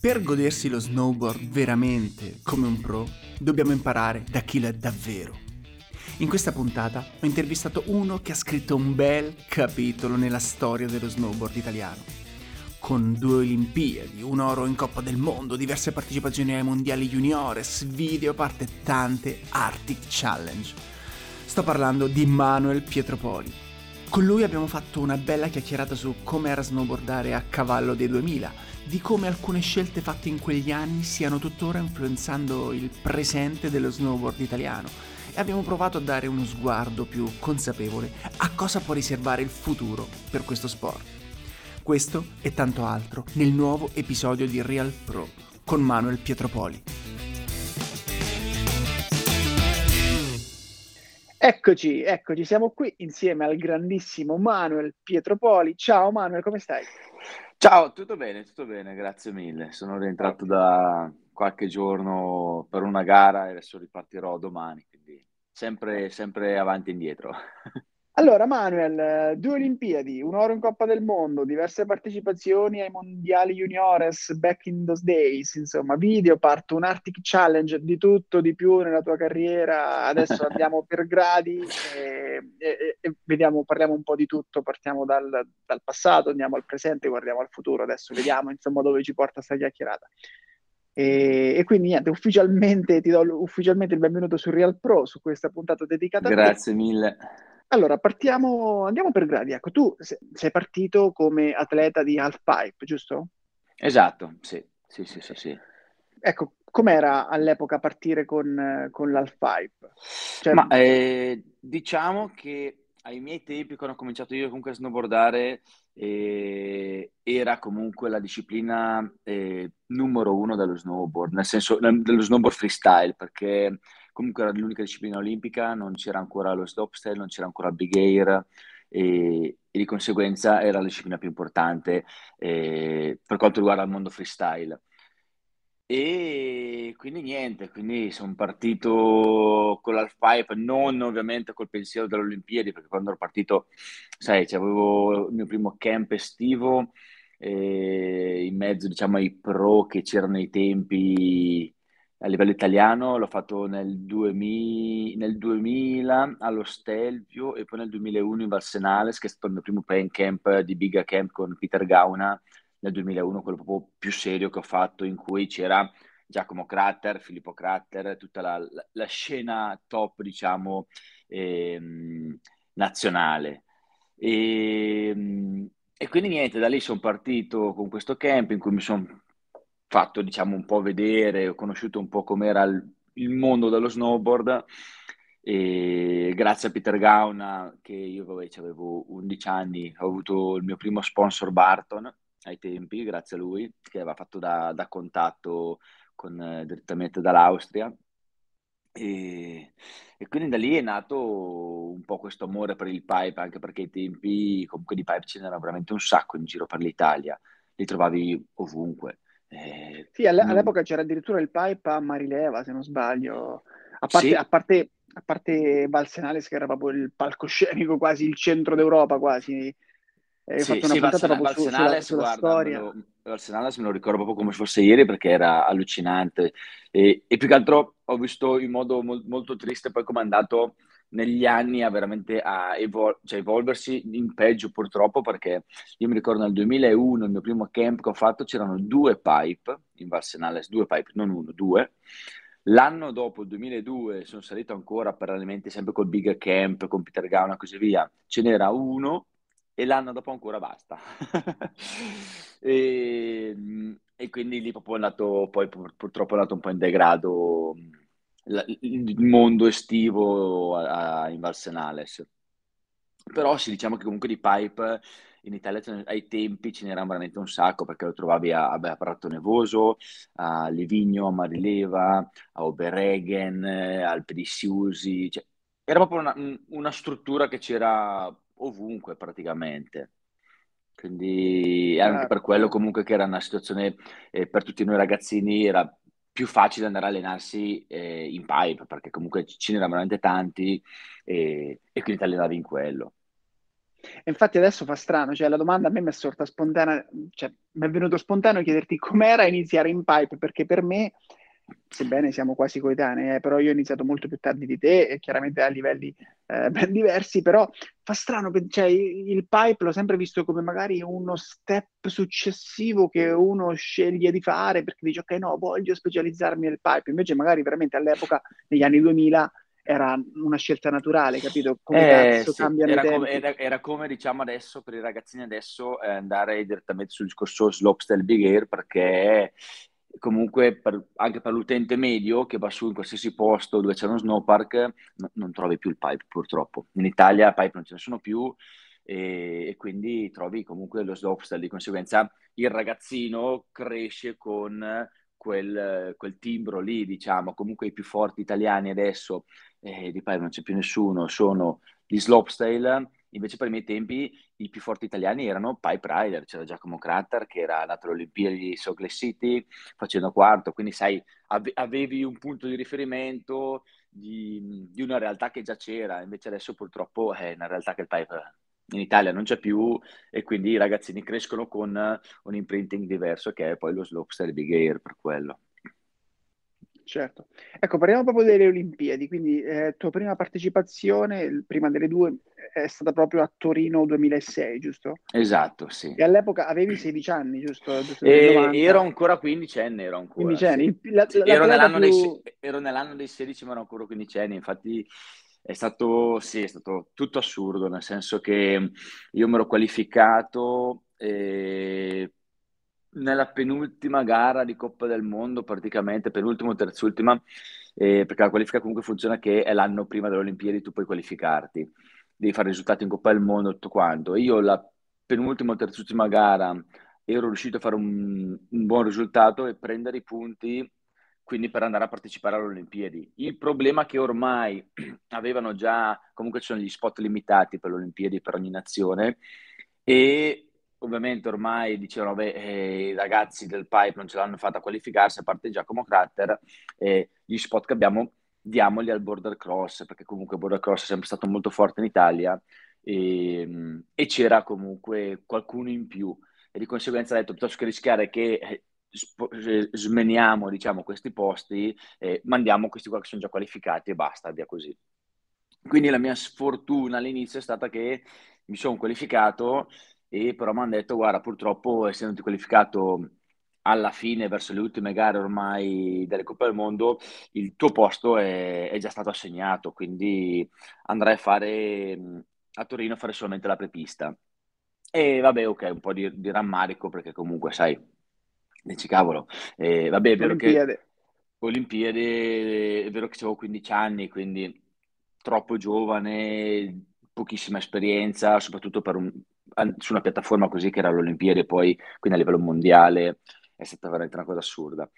Per godersi lo snowboard veramente come un pro, dobbiamo imparare da chi lo è davvero. In questa puntata ho intervistato uno che ha scritto un bel capitolo nella storia dello snowboard italiano. Con due Olimpiadi, un oro in Coppa del Mondo, diverse partecipazioni ai mondiali juniores, video, parte tante Arctic Challenge. Sto parlando di Manuel Pietropoli. Con lui abbiamo fatto una bella chiacchierata su come era snowboardare a cavallo dei 2000, di come alcune scelte fatte in quegli anni stiano tuttora influenzando il presente dello snowboard italiano e abbiamo provato a dare uno sguardo più consapevole a cosa può riservare il futuro per questo sport. Questo e tanto altro nel nuovo episodio di Real Pro con Manuel Pietropoli. Eccoci, eccoci, siamo qui insieme al grandissimo Manuel Pietropoli. Ciao Manuel, come stai? Ciao, tutto bene, tutto bene, grazie mille. Sono rientrato da qualche giorno per una gara e adesso ripartirò domani, quindi sempre, sempre avanti e indietro. Allora, Manuel, due Olimpiadi, un oro in Coppa del Mondo, diverse partecipazioni ai mondiali juniores back in those days, insomma, video, parto un Arctic Challenge, di tutto, di più nella tua carriera. Adesso andiamo per gradi e, e, e, vediamo, parliamo un po' di tutto, partiamo dal, dal, passato, andiamo al presente, guardiamo al futuro, adesso vediamo insomma dove ci porta questa chiacchierata. E, e, quindi niente, ufficialmente ti do ufficialmente il benvenuto su Real Pro, su questa puntata dedicata Grazie a te. Grazie mille. Allora, partiamo, andiamo per gradi. Ecco, tu sei partito come atleta di half pipe, giusto? Esatto, sì, sì, sì, sì. sì. Ecco, com'era all'epoca partire con, con l'half pipe? Cioè... Ma eh, diciamo che ai miei tempi, quando ho cominciato io comunque a snowboardare, eh, era comunque la disciplina eh, numero uno dello snowboard, nel senso dello snowboard freestyle, perché comunque era l'unica disciplina olimpica, non c'era ancora lo slopestyle, non c'era ancora il big air e, e, di conseguenza era la disciplina più importante eh, per quanto riguarda il mondo freestyle. E quindi niente, quindi sono partito con l'halfpipe, non ovviamente col pensiero delle Olimpiadi, perché quando ero partito, sai, avevo il mio primo camp estivo, eh, in mezzo diciamo ai pro che c'erano ai tempi a livello italiano, l'ho fatto nel 2000, nel 2000 allo Stelvio e poi nel 2001 in Valsenales, che è stato il mio primo pain camp di Biga Camp con Peter Gauna nel 2001, quello proprio più serio che ho fatto, in cui c'era Giacomo Crater, Filippo Crater, tutta la, la, la scena top, diciamo, ehm, nazionale. E, ehm, e quindi niente, da lì sono partito con questo camp in cui mi sono fatto diciamo un po' vedere, ho conosciuto un po' com'era il, il mondo dello snowboard e grazie a Peter Gauna che io vabbè, avevo 11 anni, ho avuto il mio primo sponsor Barton ai tempi, grazie a lui, che aveva fatto da, da contatto con, eh, direttamente dall'Austria. E, e, quindi da lì è nato un po' questo amore per il pipe, anche perché ai tempi comunque di pipe ce n'era veramente un sacco in giro per l'Italia, li trovavi ovunque. Eh, sì, all'epoca c'era addirittura il pipe a Marileva, se non sbaglio. A parte, sì. a parte, a parte Valsenales, che era proprio il palcoscenico, quasi il centro d'Europa, quasi. Hai sì, fatto una sì, puntata Valsena, proprio Valsenales, su, sulla, sulla storia. Me lo, Valsenales me lo ricordo proprio come se fosse ieri perché era allucinante. E, e più che altro ho visto in modo mo- molto triste poi come è andato negli anni a veramente a evol- cioè evolversi in peggio purtroppo perché io mi ricordo nel 2001 il mio primo camp che ho fatto c'erano due pipe in Valsenales, due pipe, non uno, due. L'anno dopo, il 2002, sono salito ancora parallelamente sempre col Big Camp, con Peter Gauna e così via. Ce n'era uno e l'anno dopo ancora basta. e, e, quindi lì proprio è andato, poi purtroppo è andato un po' in degrado il mondo estivo a, in Valsenales. Però sì, diciamo che comunque di pipe in Italia ai tempi ce n'era veramente un sacco perché lo trovavi a, a Prato Nevoso, a Livigno, a Marileva, a Oberegen, al Pedisiusi. Cioè, era proprio una, una struttura che c'era ovunque praticamente. Quindi anche per quello comunque che era una situazione eh, per tutti noi ragazzini era più facile andare a allenarsi eh, in pipe, perché comunque ce n'erano veramente tanti e, e quindi ti allenavi in quello. Infatti adesso fa strano, cioè la domanda a me mi è sorta spontanea, cioè mi è venuto spontaneo chiederti com'era iniziare in pipe, perché per me sebbene siamo quasi coetanei, eh, però io ho iniziato molto più tardi di te e chiaramente a livelli eh, ben diversi, però fa strano, cioè, il pipe l'ho sempre visto come magari uno step successivo che uno sceglie di fare perché dice ok no, voglio specializzarmi nel pipe, invece magari veramente all'epoca, negli anni 2000, era una scelta naturale, capito? Come eh, sì. era come, era, era, come diciamo adesso per i ragazzini adesso eh, andare direttamente sul discorso slopestyle big air perché comunque per, anche per l'utente medio che va su in qualsiasi posto dove c'è uno snowpark no, non trovi più il pipe purtroppo. In Italia pipe non ce ne sono più e, e quindi trovi comunque lo slopestyle, di conseguenza il ragazzino cresce con quel, quel, timbro lì, diciamo, comunque i più forti italiani adesso, eh, di pipe non c'è più nessuno, sono gli slopestyle Invece per i miei tempi i più forti italiani erano Pipe Rider, c'era Giacomo Cratter che era nato alle Olimpiadi di Lake City facendo quarto, quindi sai, ave- avevi un punto di riferimento di, di, una realtà che già c'era, invece adesso purtroppo è una realtà che il Pipe in Italia non c'è più e quindi i ragazzini crescono con un imprinting diverso che è poi lo slopestyle big air per quello. Certo. Ecco, parliamo proprio delle Olimpiadi, quindi eh, tua prima partecipazione, prima delle due, è stata proprio a Torino 2006, giusto? Esatto, sì. E all'epoca avevi 16 anni, giusto? giusto e, ero ancora quindicenne, ero ancora. Quindicenne. Sì. La, la, ero, nell'anno più... dei, ero, nell'anno dei, 16, ma ero ancora quindicenne, infatti è stato, sì, è stato tutto assurdo, nel senso che io mi ero qualificato... Eh, nella penultima gara di Coppa del Mondo, praticamente, penultimo, terzultima, eh, perché la qualifica comunque funziona che è l'anno prima delle Olimpiadi, tu puoi qualificarti, devi fare risultati in Coppa del Mondo, tutto quanto. io la penultima, terzultima gara ero riuscito a fare un, un buon risultato e prendere i punti quindi per andare a partecipare alle Olimpiadi. Il problema è che ormai avevano già, comunque ci sono gli spot limitati per le Olimpiadi per ogni nazione e ovviamente ormai dicevano, beh, eh, i ragazzi del Pipe non ce l'hanno fatta a qualificarsi, a parte Giacomo Cratter, eh, gli spot che abbiamo diamoli al border cross, perché comunque border cross è sempre stato molto forte in Italia e, e c'era comunque qualcuno in più e di conseguenza ha detto piuttosto che rischiare che eh, eh, smeniamo diciamo, questi posti, eh, mandiamo questi qua che sono già qualificati e basta, via così. Quindi la mia sfortuna all'inizio è stata che mi sono qualificato e però mi hanno detto guarda purtroppo essendoti qualificato alla fine verso le ultime gare ormai delle Coppe del Mondo il tuo posto è, è già stato assegnato quindi andrai a fare a Torino a fare solamente la prepista e vabbè ok un po' di, di rammarico perché comunque sai dici cavolo eh, vabbè è vero Olimpiade. che Olimpiadi è vero che avevo 15 anni quindi troppo giovane pochissima esperienza soprattutto per un, su una piattaforma così che era l'Olimpiade poi, quindi a livello mondiale è stata veramente una cosa assurda.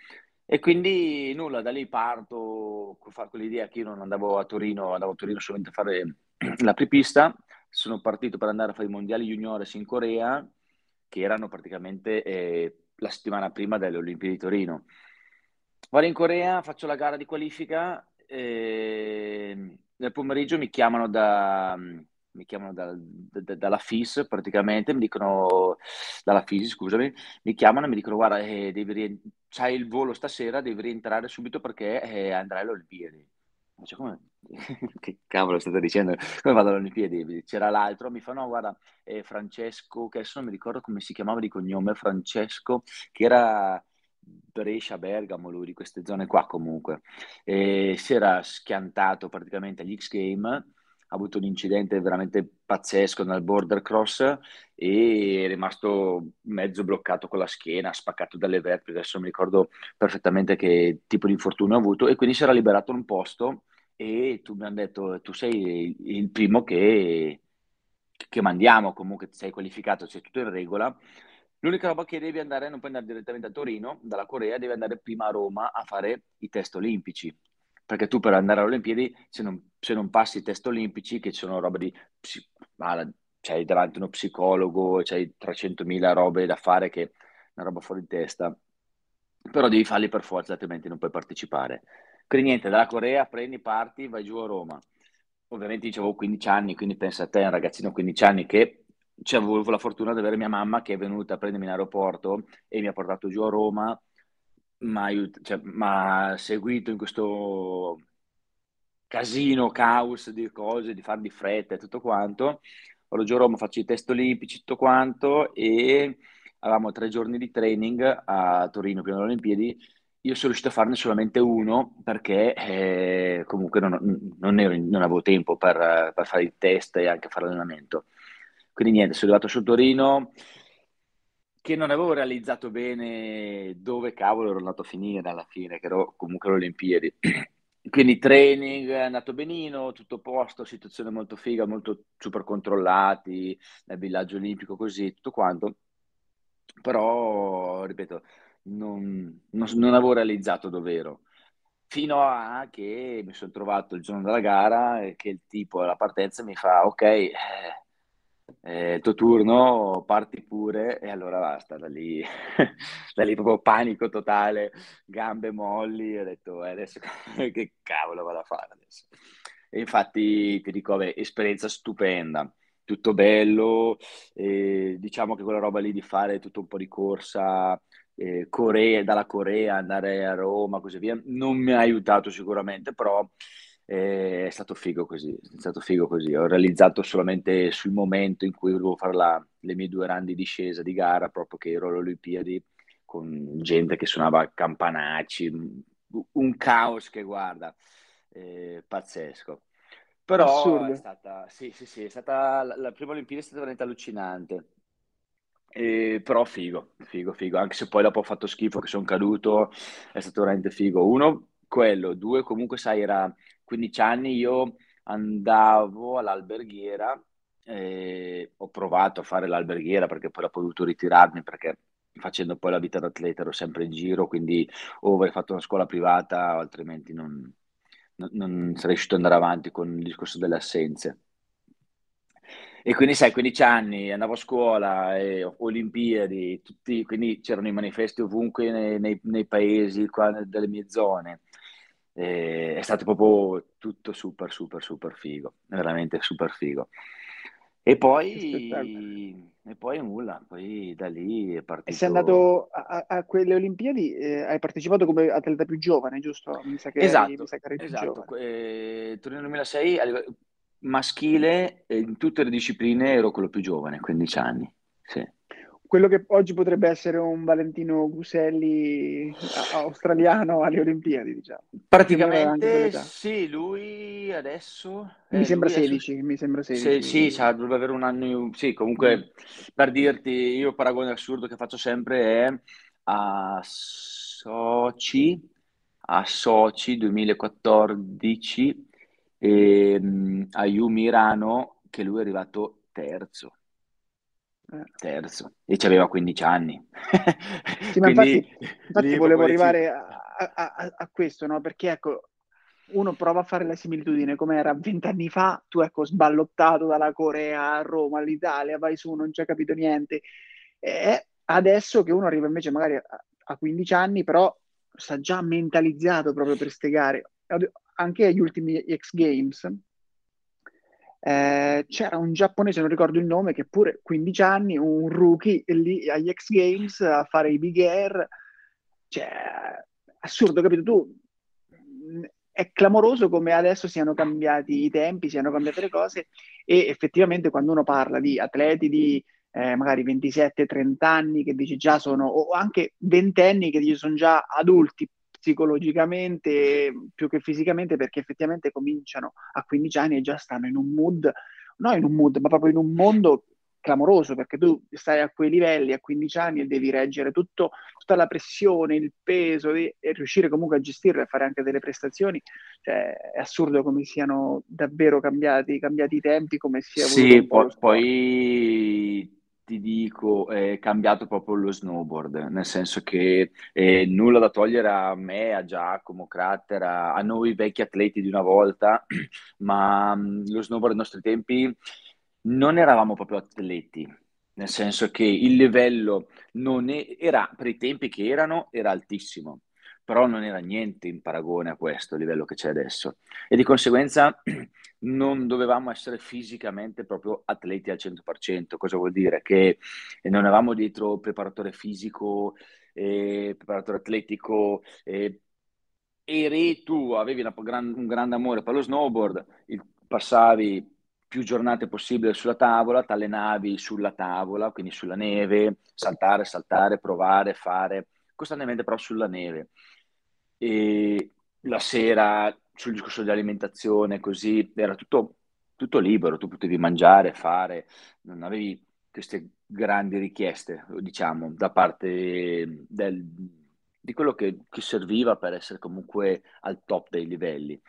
E quindi nulla, da lì parto con l'idea che io non andavo a Torino, andavo a Torino solamente a fare la prepista, sono partito per andare a fare i mondiali juniores in Corea, che erano praticamente eh, la settimana prima delle Olimpiadi di Torino. Vado in Corea, faccio la gara di qualifica, e nel pomeriggio mi chiamano da, mi chiamano da, da, dalla FIS praticamente, mi dicono, dalla FIS scusami, mi chiamano e mi dicono guarda, eh, devi c'hai il volo stasera, devi rientrare subito perché eh, andrai alle Olimpiadi. Cioè, come? che cavolo state dicendo? Come vado alle Olimpiadi? C'era l'altro, mi fa no guarda, eh, Francesco, che adesso non mi ricordo come si chiamava di cognome, Francesco, che era... Brescia, Bergamo, lui di queste zone qua comunque, e si era schiantato praticamente agli X Game avuto un incidente veramente pazzesco nel border cross e è rimasto mezzo bloccato con la schiena, spaccato dalle vertebre, adesso mi ricordo perfettamente che tipo di infortunio ha avuto. E quindi si era liberato un posto e tu mi hanno detto tu sei il primo che, che mandiamo, comunque sei qualificato, c'è tutto in regola. L'unica roba che devi andare, non puoi andare direttamente a Torino, dalla Corea, devi andare prima a Roma a fare i test olimpici. Perché tu per andare alle Olimpiadi, se non, se non passi i test olimpici, che sono roba di... Ah, c'hai davanti uno psicologo, c'hai 300.000 robe da fare che è una roba fuori di testa. però devi farli per forza, altrimenti non puoi partecipare. Quindi niente, dalla Corea prendi, parti, vai giù a Roma. Ovviamente avevo 15 anni, quindi pensa a te, un ragazzino di 15 anni che cioè, avevo la fortuna di avere mia mamma che è venuta a prendermi in aeroporto e mi ha portato giù a Roma, mi ha cioè, seguito in questo casino, caos di cose, di far di fretta e tutto quanto. A Roma, faccio i test olimpici, tutto quanto e avevamo tre giorni di training a Torino prima delle Olimpiadi. Io sono riuscito a farne solamente uno perché eh, comunque non, non, ero, non, avevo tempo per, per, fare i test e anche fare l'allenamento. Quindi niente, sono arrivato su Torino che non avevo realizzato bene dove cavolo ero andato a finire alla fine, che ero comunque alle Olimpiadi. Quindi training è andato benino, tutto a posto, situazione molto figa, molto super controllati, nel villaggio olimpico così, tutto quanto. Però, ripeto, non, non, non avevo realizzato dove. Fino a che mi sono trovato il giorno della gara e che il tipo alla partenza mi fa, ok, eh, eh, il tuo turno, parti pure e allora basta, da lì, da lì proprio panico totale, gambe molli, ho detto eh, adesso che cavolo vado a fare adesso. E infatti ti dico, vabbè, esperienza stupenda, tutto bello, eh, diciamo che quella roba lì di fare tutto un po' di corsa, eh, Corea, dalla Corea andare a Roma, così via, non mi ha aiutato sicuramente, però è stato figo così, è stato figo così. Ho realizzato solamente sul momento in cui dovevo fare la, le mie due run di discesa di gara, proprio che ero alle Olimpiadi, con gente che suonava campanacci, un caos che guarda, eh, pazzesco. Però Assurdo. è stata, sì, sì, sì, è stata la, la prima Olimpiade è stata veramente allucinante. Eh, però figo, figo, figo, anche se poi dopo ho fatto schifo che sono caduto, è stato veramente figo. Uno, quello, due, comunque sai, era 15 anni io andavo all'alberghiera, eh, ho provato a fare l'alberghiera perché poi ho potuto ritirarmi perché facendo poi la vita d'atleta ero sempre in giro, quindi o avrei fatto una scuola privata o altrimenti non, non, non sarei riuscito ad andare avanti con il discorso delle assenze. E quindi, sai, 15 anni, andavo a scuola, eh, Olimpiadi, tutti, quindi c'erano i manifesti ovunque nei, nei, nei paesi qua, delle mie zone. E è stato proprio tutto super, super, super figo, veramente super figo. E poi, e poi nulla, poi da lì è partito. E sei andato a, a quelle Olimpiadi, eh, hai partecipato come atleta più giovane, giusto? Mi sa che esatto, eri, sa che eri esatto. Eh, Torino 2006, maschile, in tutte le discipline ero quello più giovane, 15 anni. Sì quello che oggi potrebbe essere un Valentino Guselli australiano alle Olimpiadi, diciamo. Praticamente sì, lui adesso... Mi, eh, sembra, 16, adesso... mi sembra 16, Sì, sì, dovrebbe avere un anno... In... Sì, comunque, mm. per dirti, io il paragone assurdo che faccio sempre è a Sochi, a Sochi 2014, e, ehm, a Yu Mirano, che lui è arrivato terzo. Terzo e aveva 15 anni. Sì, ma infatti, infatti volevo arrivare a, a, a, questo, no? Perché ecco, uno prova a fare la similitudine come era vent'anni fa, tu ecco sballottato dalla Corea a Roma, all'Italia, vai su, non ci hai capito niente. E adesso che uno arriva invece magari a, a 15 anni, però sta già mentalizzato proprio per ste gare. Anche agli ultimi X Games, eh, c'era un giapponese, non ricordo il nome, che pure 15 anni, un rookie lì agli X Games a fare i big air. Cioè, assurdo, capito? Tu è clamoroso come adesso siano cambiati i tempi, siano cambiate le cose e effettivamente quando uno parla di atleti di eh, magari 27-30 anni che dici già sono, o anche ventenni che dici sono già adulti, psicologicamente più che fisicamente perché effettivamente cominciano a 15 anni e già stanno in un mood, non in un mood, ma proprio in un mondo clamoroso perché tu stai a quei livelli a 15 anni e devi reggere tutto, tutta la pressione, il peso e, riuscire comunque a gestirlo e fare anche delle prestazioni. Cioè, è assurdo come siano davvero cambiati, cambiati i tempi, come sia Sì, poi, poi ti dico, è cambiato proprio lo snowboard, nel senso che eh, nulla da togliere a me, a Giacomo, Crater, a, noi vecchi atleti di una volta, ma mh, lo snowboard ai nostri tempi non eravamo proprio atleti, nel senso che il livello non è, era, per i tempi che erano, era altissimo, però non era niente in paragone a questo livello che c'è adesso. E di conseguenza non dovevamo essere fisicamente proprio atleti al 100%. Cosa vuol dire? Che non avevamo dietro preparatore fisico, eh, preparatore atletico, eh, eri tu, avevi una, un grande amore per lo snowboard, il, passavi più giornate possibile sulla tavola, ti allenavi sulla tavola, quindi sulla neve, saltare, saltare, provare, fare, costantemente però sulla neve. E la sera sul discorso di alimentazione, così era tutto, tutto libero, tu potevi mangiare, fare, non avevi queste grandi richieste, diciamo, da parte del, di quello che, che serviva per essere comunque al top dei livelli.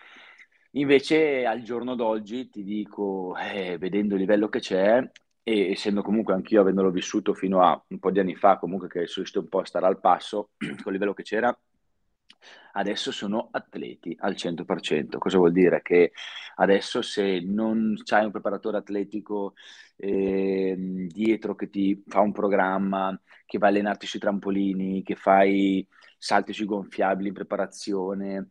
Invece al giorno d'oggi ti dico, eh, vedendo il livello che c'è, e essendo comunque anch'io avendolo vissuto fino a un po' di anni fa, comunque che sono riuscito un po' a stare al passo con il livello che c'era, adesso sono atleti al 100%. Cosa vuol dire? Che adesso se non c'hai un preparatore atletico eh, dietro che ti fa un programma, che va a allenarti sui trampolini, che fai salti sui gonfiabili in preparazione,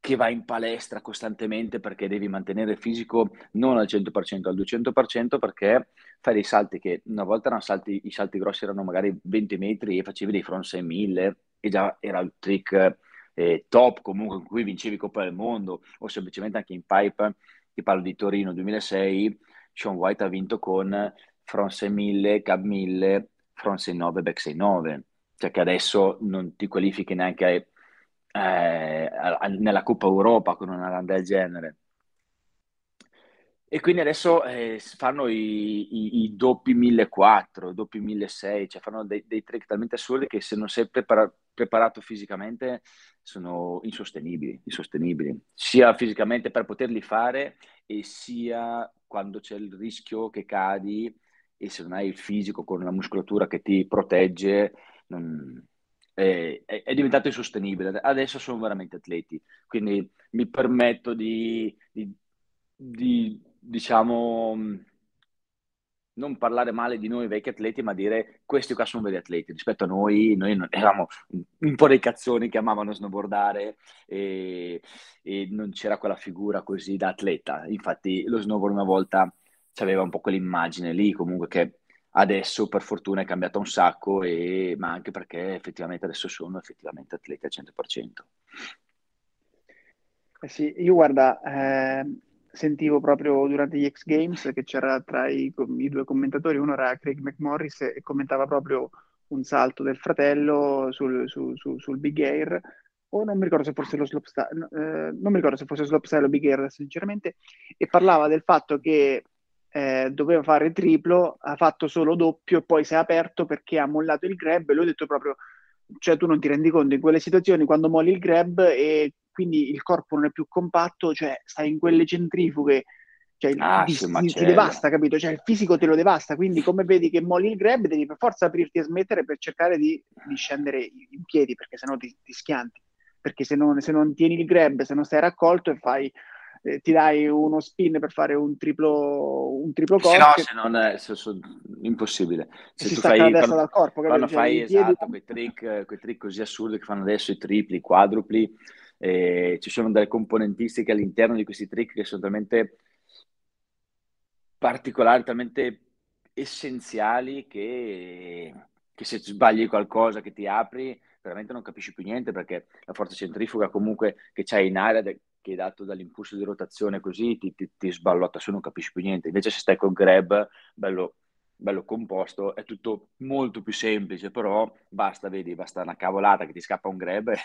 che va in palestra costantemente perché devi mantenere il fisico non al 100%, al 200% perché fai dei salti che una volta erano salti, i salti grossi erano magari 20 metri e facevi dei front 6000 e già era il trick eh, top comunque in cui vincevi Coppa del Mondo o semplicemente anche in pipe, ti parlo di Torino 2006, Sean White ha vinto con front 6000, cab 1000, front 69, back 69, cioè che adesso non ti qualifichi neanche eh, nella Coppa Europa con una run del genere. E quindi adesso eh, fanno i, i, i, doppi 1400, doppi 1600, cioè fanno dei, dei trick talmente assurdi che se non sei prepara- preparato fisicamente sono insostenibili, insostenibili, sia fisicamente per poterli fare e sia quando c'è il rischio che cadi e se non hai il fisico con la muscolatura che ti protegge, non, è, è, diventato insostenibile. Adesso sono veramente atleti, quindi mi permetto di, di, di diciamo, non parlare male di noi vecchi atleti, ma dire questi qua sono veri atleti. Rispetto a noi, noi eravamo un po' dei cazzoni che amavano snowboardare e, e non c'era quella figura così da atleta. Infatti lo snowboard una volta aveva un po' quell'immagine lì, comunque che adesso per fortuna è cambiata un sacco, e, ma anche perché effettivamente adesso sono effettivamente atleti al 100%. Eh sì, io guarda, eh, sentivo proprio durante gli X Games che c'era tra i, i, due commentatori, uno era Craig McMorris e commentava proprio un salto del fratello sul, su, su, sul Big Air, o non mi ricordo se fosse lo slopestyle, eh, non mi ricordo se fosse slopestyle o Big Air sinceramente, e parlava del fatto che eh, doveva fare triplo, ha fatto solo doppio e poi si è aperto perché ha mollato il grab e lui ha detto proprio, cioè tu non ti rendi conto in quelle situazioni quando molli il grab e quindi il corpo non è più compatto, cioè stai in quelle centrifughe, cioè ah, ti, ti, ti, devasta, capito? Cioè il fisico te lo devasta, quindi come vedi che molli il grab devi per forza aprirti e smettere per cercare di, di scendere in piedi, perché sennò ti, ti schianti, perché se non, se non tieni il grab, se non stai raccolto e fai eh, ti dai uno spin per fare un triplo, un triplo corpo. no, se non è se, se, impossibile. Se si tu fai, quando, dal corpo, quando cioè, fai esatto, quei trick, quei trick così assurdi che fanno adesso i tripli, i quadrupli, eh, ci sono delle componentistiche all'interno di questi trick che sono talmente particolari, talmente essenziali che, che se sbagli qualcosa che ti apri veramente non capisci più niente perché la forza centrifuga comunque che c'hai in aria che è dato dall'impulso di rotazione così ti, ti, ti sballotta su non capisci più niente. Invece se stai col grab bello bello composto, è tutto molto più semplice, però basta, vedi, basta una cavolata che ti scappa un grab e,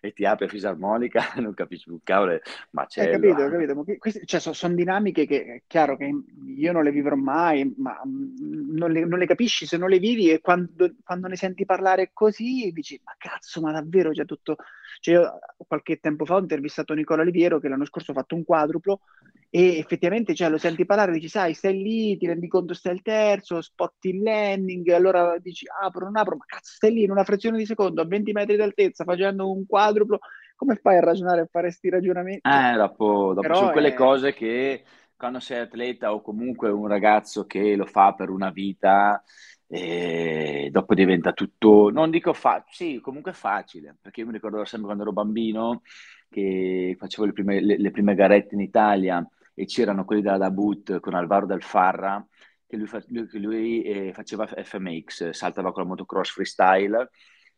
e ti apre fisarmonica, non capisci più cavolo, ma c'è... Hai capito, hai capito. Queste, cioè, sono, sono, dinamiche che è chiaro che io non le vivrò mai, ma mm, non le, non le capisci se non le vivi e quando, quando, ne senti parlare così dici, ma cazzo, ma davvero c'è tutto... Cioè, io qualche tempo fa ho intervistato Nicola Oliviero che l'anno scorso ha fatto un quadruplo e effettivamente cioè, lo senti parlare, dici, sai, stai lì, ti rendi conto stai al terzo, spotti il landing, allora dici, apro, non apro, ma cazzo, stai lì in una frazione di secondo, a 20 metri d'altezza, facendo un quadruplo, come fai a ragionare, a fare questi ragionamenti? Eh, dopo, dopo sono quelle è... cose che quando sei atleta o comunque un ragazzo che lo fa per una vita, e dopo diventa tutto, non dico facile, sì, comunque facile, perché io mi ricordo sempre quando ero bambino che facevo le prime, le, le prime garette in Italia e c'erano quelli della Dabut con Alvaro Del Farra, che lui, fa, lui, lui eh, faceva FMX, saltava con la motocross freestyle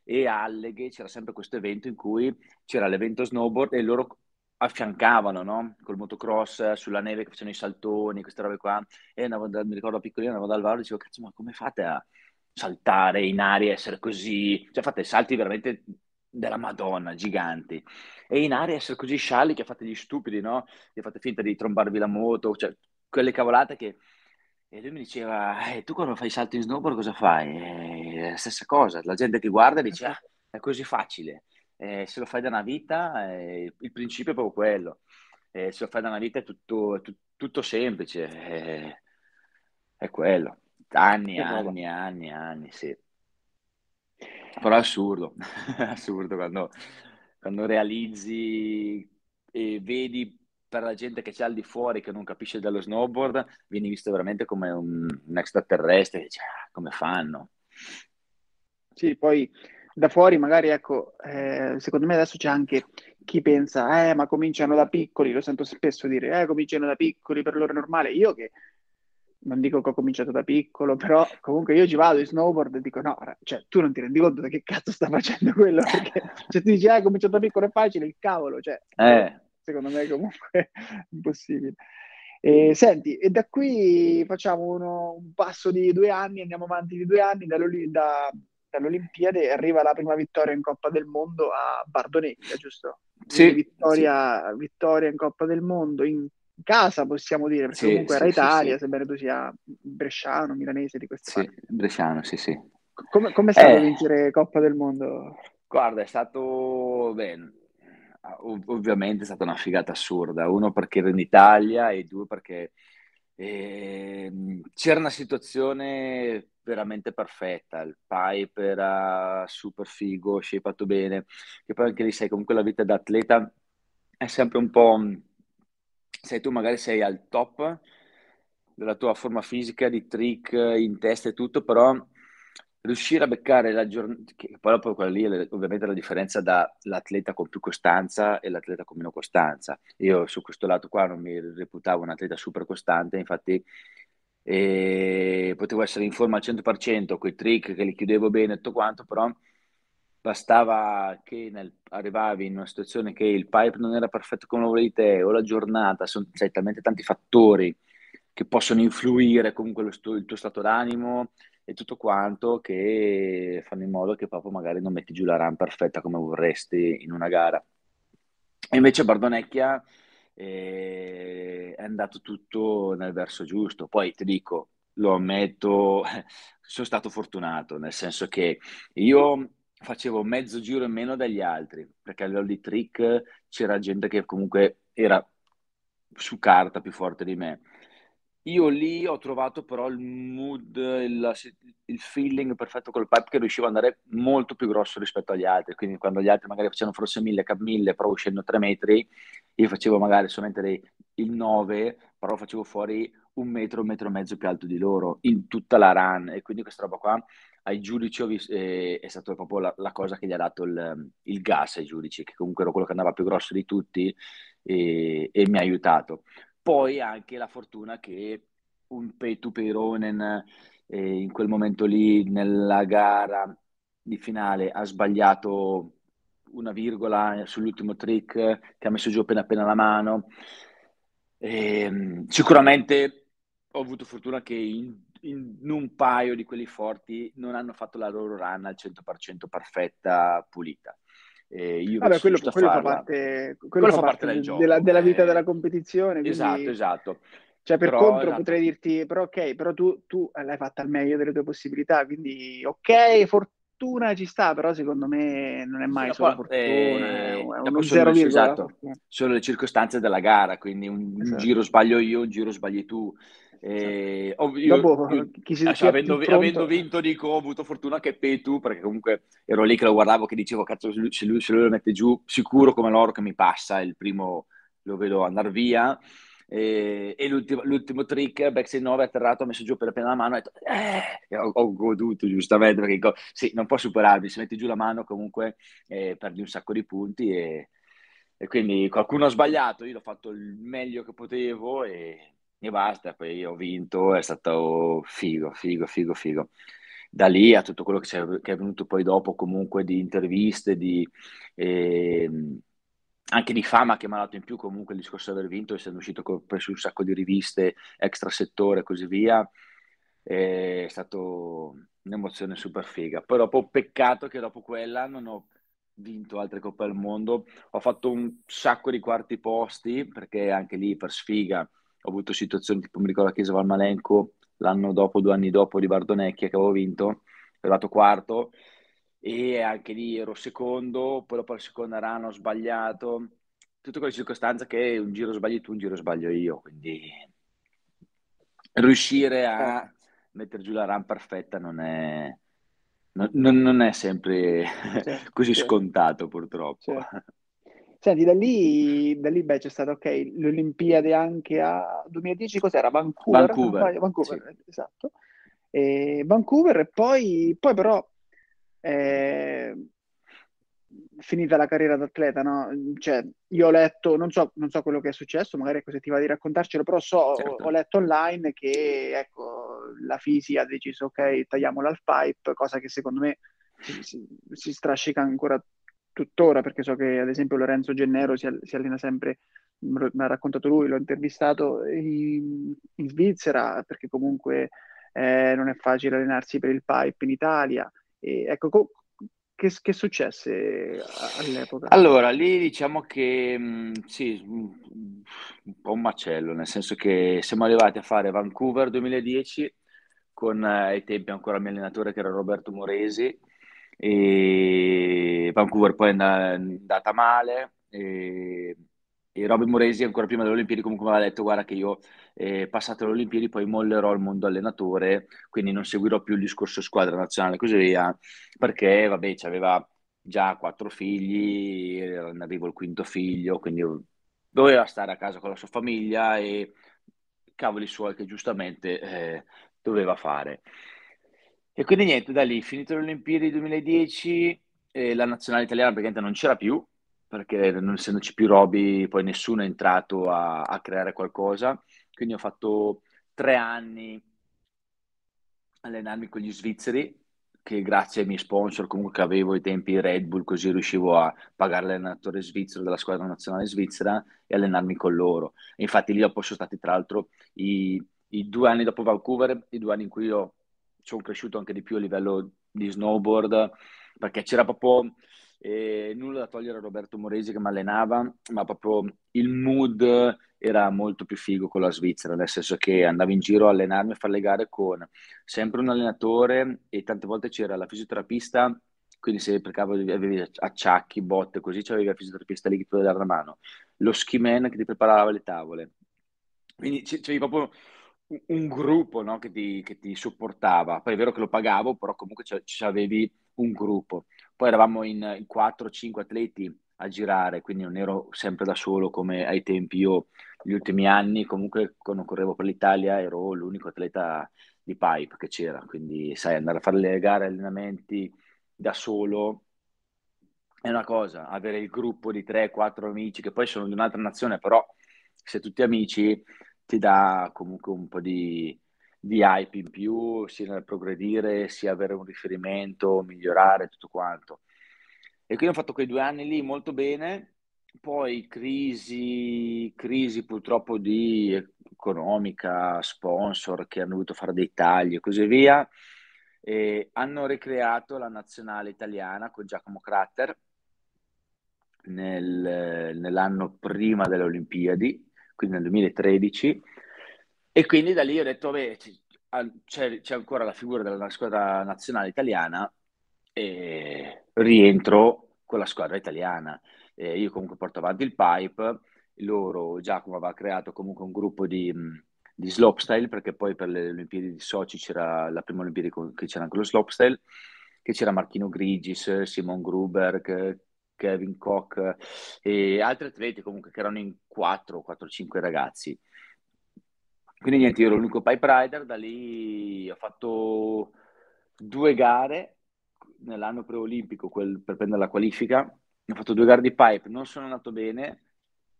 e a Alleghe c'era sempre questo evento in cui c'era l'evento snowboard e loro affiancavano, no? Col motocross sulla neve che facevano i saltoni, queste robe qua. E andavo da, mi ricordo piccolino, andavo dal Varo e dicevo, cazzo, ma come fate a saltare in aria, essere così? Cioè fate salti veramente della Madonna, giganti. E in aria essere così scialli che fate gli stupidi, no? Che fate finta di trombarvi la moto, cioè quelle cavolate che... E lui mi diceva, eh, tu quando fai salti in snowboard cosa fai? La stessa cosa, la gente che guarda dice, ah, è così facile eh, se lo fai da una vita, eh, il principio è proprio quello. Eh, se lo fai da una vita è tutto, tu, tutto semplice, eh, è quello. Anni, anni, anni, anni, sì. Però è assurdo, assurdo quando, quando realizzi e vedi per la gente che c'è al di fuori che non capisce dello snowboard, vieni visto veramente come un, un extraterrestre, ah, come fanno? Sì, poi da fuori magari, ecco, eh, secondo me adesso c'è anche chi pensa, eh, ma cominciano da piccoli, lo sento spesso dire, eh, cominciano da piccoli, per loro è normale. Io che non dico che ho cominciato da piccolo, però comunque io ci vado in snowboard e dico no, cioè tu non ti rendi conto da che cazzo sta facendo quello, perché se ti dici, eh, cominciato da piccolo è facile, il cavolo, cioè, eh. secondo me comunque è impossibile. E, senti, e da qui facciamo uno, un passo di due anni, andiamo avanti di due anni, da, da alle Olimpiadi arriva la prima vittoria in Coppa del Mondo a Bardonecchia, giusto? Sì, vittoria, sì. vittoria, in Coppa del Mondo in casa, possiamo dire, perché sì, comunque era Italia, sebbene tu sia bresciano, milanese di queste sì, bresciano, sì, sì. Come, come è stato eh, vincere Coppa del Mondo? Guarda, è stato, bene, ov- ovviamente è stata una figata assurda, uno perché ero in Italia e due perché eh, c'era una situazione veramente perfetta, il pipe era super figo, shapeato bene, che poi anche lì sai, comunque la vita da atleta è sempre un po', sai tu magari sei al top della tua forma fisica, di trick in testa e tutto, però riuscire a beccare la giornata, poi dopo quella lì è ovviamente la differenza dall'atleta con più costanza e l'atleta con meno costanza. Io su questo lato qua non mi reputavo un atleta super costante, infatti e potevo essere in forma al 100%, quei trick che li chiudevo bene e tutto quanto, però bastava che nel, arrivavi in una situazione che il pipe non era perfetto come lo volevi te o la giornata, sono sai, talmente tanti fattori che possono influire comunque sto, il tuo stato d'animo e tutto quanto che fanno in modo che proprio magari non metti giù la run perfetta come vorresti in una gara. E invece Bardonecchia e è andato tutto nel verso giusto. Poi ti dico, lo ammetto, sono stato fortunato, nel senso che io facevo mezzo giro in meno degli altri, perché a livello di trick c'era gente che comunque era su carta più forte di me. Io lì ho trovato però il mood, il, il feeling perfetto col pipe che riuscivo ad andare molto più grosso rispetto agli altri. Quindi quando gli altri magari facevano forse 1000 cap 1000, però uscendo 3 metri, io facevo magari solamente dei, il 9, però facevo fuori un metro, un metro e mezzo più alto di loro in tutta la run. E quindi questa roba qua ai giudici visto, eh, è stata proprio la, la, cosa che gli ha dato il, il, gas ai giudici, che comunque ero quello che andava più grosso di tutti e, e mi ha aiutato. Poi anche la fortuna che un Petu Peironen eh, in quel momento lì nella gara di finale ha sbagliato una virgola sull'ultimo trick che ha messo giù appena appena la mano. E, ehm, sicuramente ho avuto fortuna che in, in, un paio di quelli forti non hanno fatto la loro run al 100% perfetta, pulita. Eh, io Vabbè, quello, quello, fa parte, quello, quello fa parte, parte del della, della, vita eh, della competizione. Quindi... Esatto, esatto. Cioè, per però, contro esatto. potrei dirti, però ok, però tu, tu, l'hai fatta al meglio delle tue possibilità, quindi ok, fortuna ci sta, però secondo me non è mai sì, solo fortuna, eh, è uno zero le, esatto, sono le circostanze della gara, quindi un, esatto. un, giro sbaglio io, un giro sbagli tu. Eh, esatto. io, Dopo, io, chi si, cioè, avendo, avendo, vinto, dico, ho avuto fortuna che Petu, perché comunque ero lì che lo guardavo, che dicevo, cazzo, se lui, se lui lo mette giù, sicuro come l'oro che mi passa, il primo lo vedo andare via E, e l'ultimo, l'ultimo, trick, backside 9, atterrato, ho messo giù per appena la mano, ho detto, eh, ho, ho, goduto giustamente, perché dico, sì, non può superarmi, se metti giù la mano comunque eh, perdi un sacco di punti e, e, quindi qualcuno ha sbagliato, io l'ho fatto il meglio che potevo e, e basta, poi ho vinto, è stato figo, figo, figo, figo da lì a tutto quello che, che, è venuto poi dopo comunque di interviste, di, eh, anche di fama che mi ha dato in più comunque il discorso di aver vinto, essendo uscito con, presso un sacco di riviste, extra settore e così via, è stato un'emozione super figa. Poi dopo peccato che dopo quella non ho vinto altre coppe del mondo, ho fatto un sacco di quarti posti perché anche lì per sfiga ho avuto situazioni tipo mi ricordo a Chiesa Valmalenco l'anno dopo, due anni dopo di Bardonecchia che avevo vinto, ero arrivato quarto e anche lì ero secondo, poi dopo il secondo run ho sbagliato, tutte quelle circostanze che un giro sbagli tu, un giro sbaglio io, quindi riuscire a certo. mettere giù la run perfetta non è, non, non è sempre certo, così certo. scontato purtroppo. Certo. Senti, da lì, da lì beh, c'è stata ok, l'Olimpiade anche a 2010, cos'era? Vancouver? Vancouver, Vancouver sì. esatto. E Vancouver e poi, poi però eh, finita la carriera d'atleta, no? Cioè, io ho letto, non so, non so quello che è successo, magari ecco se ti va di raccontarcelo, però so, certo. ho, ho, letto online che ecco, la Fisi ha deciso ok, tagliamo l'half pipe, cosa che secondo me si, si, si strascica ancora tuttora, perché so che ad esempio Lorenzo Gennero si, si allena sempre, mi ha raccontato lui, l'ho intervistato in, in Svizzera, perché comunque eh, non è facile allenarsi per il pipe in Italia. E, ecco, co- che, che successe all'epoca? Allora, lì diciamo che mh, mm, sì, un po' un macello, nel senso che siamo arrivati a fare Vancouver 2010 con eh, ai tempi ancora il mio allenatore che era Roberto Moresi e Vancouver poi è andata male e, e Robin Moresi ancora prima delle Olimpiadi comunque mi aveva detto guarda che io eh, passate le Olimpiadi poi mollerò il mondo allenatore quindi non seguirò più il discorso squadra nazionale e così via. Perché vabbè aveva già quattro figli era in arrivo il quinto figlio quindi doveva stare a casa con la sua famiglia e cavoli suoi che giustamente eh, doveva fare e quindi niente, da lì, finito le Olimpiadi 2010, eh, la nazionale italiana praticamente non c'era più, perché non essendoci più Roby, poi nessuno è entrato a, a creare qualcosa. Quindi ho fatto tre anni allenarmi con gli svizzeri, che grazie ai miei sponsor comunque avevo ai tempi Red Bull, così riuscivo a pagare l'allenatore svizzero della squadra nazionale svizzera e allenarmi con loro. E infatti lì dopo sono stati tra l'altro i, i due anni dopo Vancouver, i due anni in cui ho sono cresciuto anche di più a livello di snowboard, perché c'era proprio eh, nulla da togliere a Roberto Moresi che mi allenava, ma proprio il mood era molto più figo con la Svizzera, nel senso che andavo in giro a allenarmi a fare le gare con sempre un allenatore e tante volte c'era la fisioterapista, quindi se per caso avevi acciacchi, botte, così c'avevi la fisioterapista lì che ti dare la mano, lo ski man che ti preparava le tavole. Quindi c'avevi proprio un gruppo no, che, ti, che, ti, supportava. Poi è vero che lo pagavo, però comunque ci avevi un gruppo. Poi eravamo in, in 4-5 atleti a girare, quindi non ero sempre da solo come ai tempi. Io, negli ultimi anni, comunque quando correvo per l'Italia, ero l'unico atleta di pipe che c'era. Quindi, sai, andare a fare le gare, allenamenti da solo è una cosa, avere il gruppo di 3-4 amici che poi sono di un'altra nazione, però se tutti amici ti dà comunque un po' di, di hype in più, sia nel progredire, sia avere un riferimento, migliorare tutto quanto. E quindi ho fatto quei due anni lì molto bene, poi crisi, crisi purtroppo di economica, sponsor che hanno dovuto fare dei tagli e così via, e hanno ricreato la nazionale italiana con Giacomo Crater nel, nell'anno prima delle Olimpiadi quindi nel 2013, e quindi da lì ho detto, beh, c'è, c'è ancora la figura della squadra nazionale italiana e rientro con la squadra italiana. Eh, io comunque porto avanti il pipe, loro, Giacomo aveva creato comunque un gruppo di, di slopestyle, perché poi per le Olimpiadi di Sochi c'era la prima Olimpiadi che c'era anche lo slopestyle, che c'era Marchino Grigis, Simon Gruber, Kevin Koch e altri atleti comunque che erano in 4, 4-5 ragazzi. Quindi niente, io ero l'unico pipe rider, da lì ho fatto due gare nell'anno preolimpico quel, per prendere la qualifica, ho fatto due gare di pipe, non sono andato bene,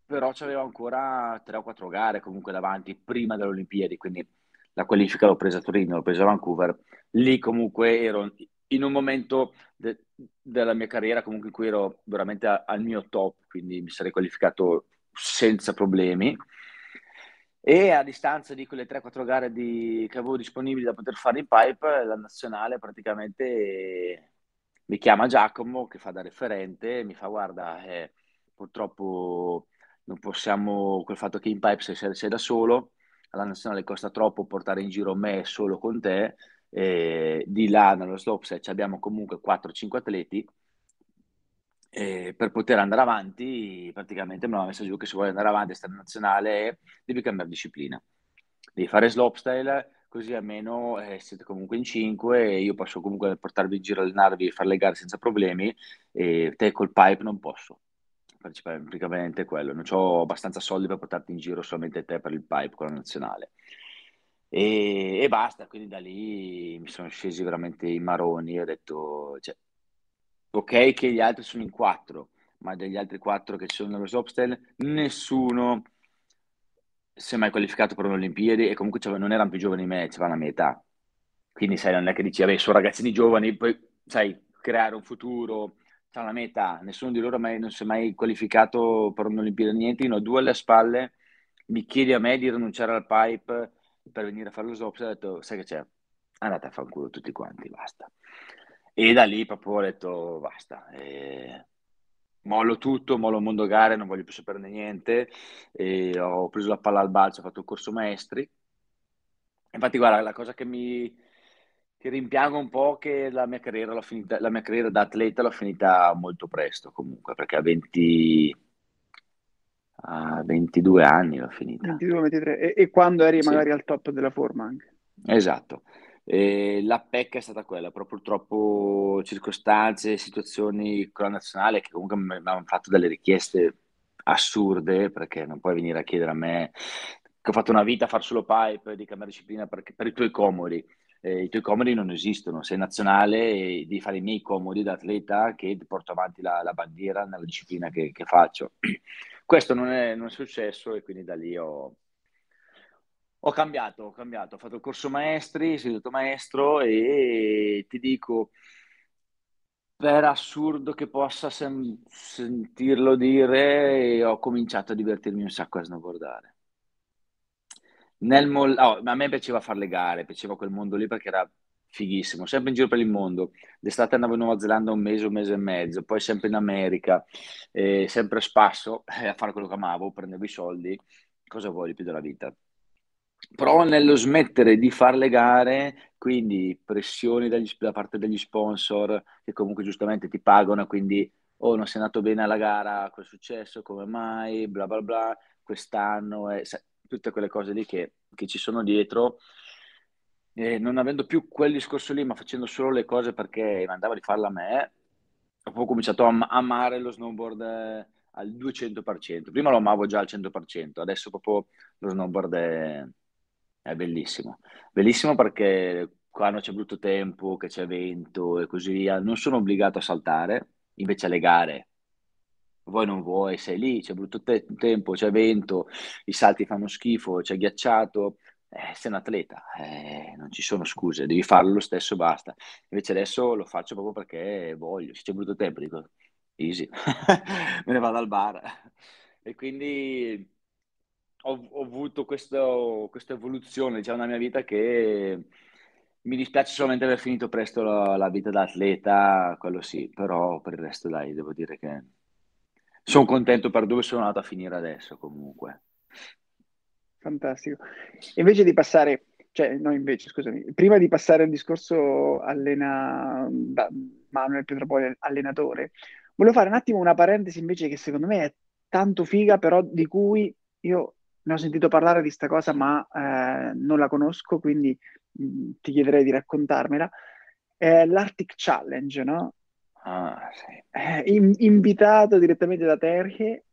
però c'avevo ancora tre o quattro gare comunque davanti prima delle Olimpiadi, quindi la qualifica l'ho presa a Torino, l'ho presa a Vancouver, lì comunque ero in un momento de- della mia carriera comunque in cui ero veramente a- al mio top, quindi mi sarei qualificato senza problemi. E a distanza di quelle 3-4 gare di, che avevo disponibili da poter fare in pipe, la nazionale praticamente mi chiama Giacomo che fa da referente, mi fa guarda, eh, purtroppo non possiamo, quel fatto che in pipe sei, sei da solo, alla nazionale costa troppo portare in giro me solo con te, eh, di là nello slopestyle abbiamo comunque 4-5 atleti, eh, per poter andare avanti praticamente me l'ha messa giù che se vuoi andare avanti a stare nazionale devi cambiare disciplina, devi fare slopestyle così almeno eh, siete comunque in 5 e io posso comunque portarvi in giro, allenarvi e fare le gare senza problemi e te col pipe non posso praticamente quello. Non ho abbastanza soldi per portarti in giro solamente te per il pipe con la nazionale. E, e basta, quindi da lì mi sono scesi veramente i maroni. Ho detto, cioè, ok che gli altri sono in quattro, ma degli altri quattro che ci sono nello Slopestyle, nessuno si è mai qualificato per le Olimpiadi e comunque non erano più giovani di me, c'erano la mia età. Quindi sai, non è che dici, vabbè, sono ragazzini giovani, poi sai, creare un futuro, tra la metà, nessuno di loro mai, non si è mai qualificato per un'Olimpiade niente, io ho due alle spalle, mi chiedi a me di rinunciare al pipe per venire a fare lo slopes, ho detto, sai che c'è? Andate a fare un culo tutti quanti, basta. E da lì proprio ho detto, basta, e... mollo tutto, mollo mondo gare, non voglio più saperne niente, e ho preso la palla al balzo, ho fatto il corso maestri. Infatti, guarda, la cosa che mi, che rimpiango un po' che la mia carriera, finita, la mia carriera da atleta l'ho finita molto presto comunque, perché a 20, a 22 anni l'ho finita. 22, 23. E, e quando eri sì. magari al top della forma anche. Esatto. E la pecca è stata quella, però purtroppo circostanze, situazioni con la nazionale che comunque mi hanno fatto delle richieste assurde, perché non puoi venire a chiedere a me che ho fatto una vita a far solo pipe di cambiare disciplina per, per i tuoi comodi eh, i tuoi comodi non esistono, sei nazionale e devi fare i miei comodi da atleta che porto avanti la, la bandiera nella disciplina che, che faccio. Questo non è, non è, successo e quindi da lì ho, ho cambiato, ho cambiato, ho fatto il corso maestri, sono diventato maestro e ti dico, per assurdo che possa sem- sentirlo dire, ho cominciato a divertirmi un sacco a snowboardare. Nel moll- oh, a me piaceva fare le gare, piaceva quel mondo lì perché era fighissimo, sempre in giro per il mondo. D'estate andavo in Nuova Zelanda un mese, un mese e mezzo, poi sempre in America, eh, sempre a spasso eh, a fare quello che amavo, prendevo i soldi, cosa vuoi più della vita? Però nello smettere di fare le gare, quindi pressioni dagli, da parte degli sponsor che comunque giustamente ti pagano, quindi oh non sei andato bene alla gara, cosa è successo, come mai, bla bla bla, quest'anno, eh, tutte quelle cose lì che, che ci sono dietro, e non avendo più quel discorso lì, ma facendo solo le cose perché mandava di farla a me, ho cominciato a amare lo snowboard eh, al 200%. Prima lo amavo già al 100%, adesso proprio lo snowboard è, è bellissimo. Bellissimo perché quando c'è brutto tempo, che c'è vento e così via, non sono obbligato a saltare, invece alle gare vuoi non vuoi, sei lì, c'è brutto te- tempo, c'è vento, i salti fanno schifo, c'è ghiacciato, eh, sei un atleta, eh, non ci sono scuse, devi farlo lo stesso, basta. Invece adesso lo faccio proprio perché voglio, se c'è brutto tempo dico, easy, me ne vado al bar. E quindi ho, ho avuto questo, questa evoluzione, diciamo, nella mia vita che mi dispiace solamente aver finito presto la, la vita da atleta, quello sì, però per il resto dai, devo dire che sono contento per dove sono andato a finire adesso comunque. Fantastico. Invece di passare, cioè no invece scusami, prima di passare al discorso allena, da Manuel Pietrapoli allenatore, volevo fare un attimo una parentesi invece che secondo me è tanto figa, però di cui io ne ho sentito parlare di questa cosa ma eh, non la conosco, quindi mh, ti chiederei di raccontarmela. È l'Arctic Challenge, no? ah, sì. eh, in, invitato direttamente da Terje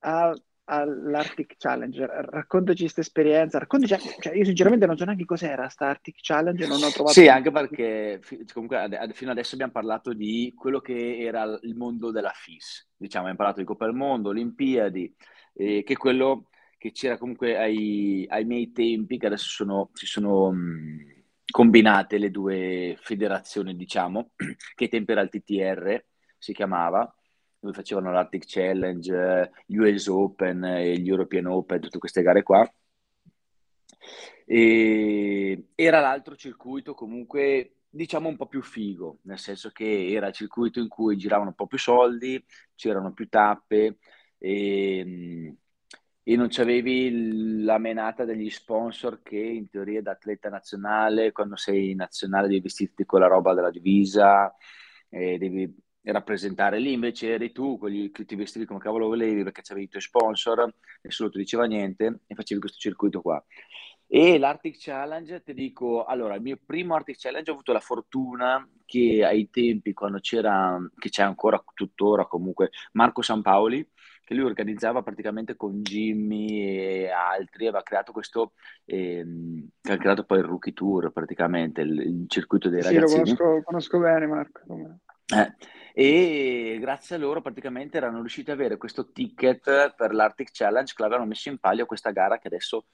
a all'Arctic Challenge. Raccontaci questa esperienza. Raccontaci, cioè, io sinceramente non so neanche cos'era sta Arctic Challenge, non ho trovato... Sì, anche perché comunque ad, fino adesso abbiamo parlato di quello che era il mondo della FIS. Diciamo, abbiamo parlato di Coppa del Mondo, Olimpiadi, eh, che è quello che c'era comunque ai, ai miei tempi, che adesso sono, si sono mh, combinate le due federazioni, diciamo, che ai tempi era il TTR, si chiamava, dove facevano l'Arctic Challenge, gli US Open e gli European Open, tutte queste gare qua. E era l'altro circuito comunque diciamo un po' più figo, nel senso che era il circuito in cui giravano un po' più soldi, c'erano più tappe e, e non c'avevi la menata degli sponsor che in teoria da atleta nazionale, quando sei nazionale devi vestirti con la roba della divisa, devi rappresentare lì, invece eri tu, quelli che ti vestivi come cavolo volevi perché c'avevi i tuoi sponsor, nessuno ti diceva niente e facevi questo circuito qua. E l'Arctic Challenge, ti dico, allora, il mio primo Arctic Challenge ho avuto la fortuna che ai tempi, quando c'era, che c'è ancora tuttora comunque, Marco Sampaoli, che lui organizzava praticamente con Jimmy e altri, aveva creato questo, ehm, che ha creato poi il Rookie Tour praticamente, il, il circuito dei sì, ragazzini. Sì, lo conosco, conosco bene Marco. Eh, e grazie a loro praticamente erano riusciti ad avere questo ticket per l'Arctic Challenge che l'avevano messo in palio a questa gara che adesso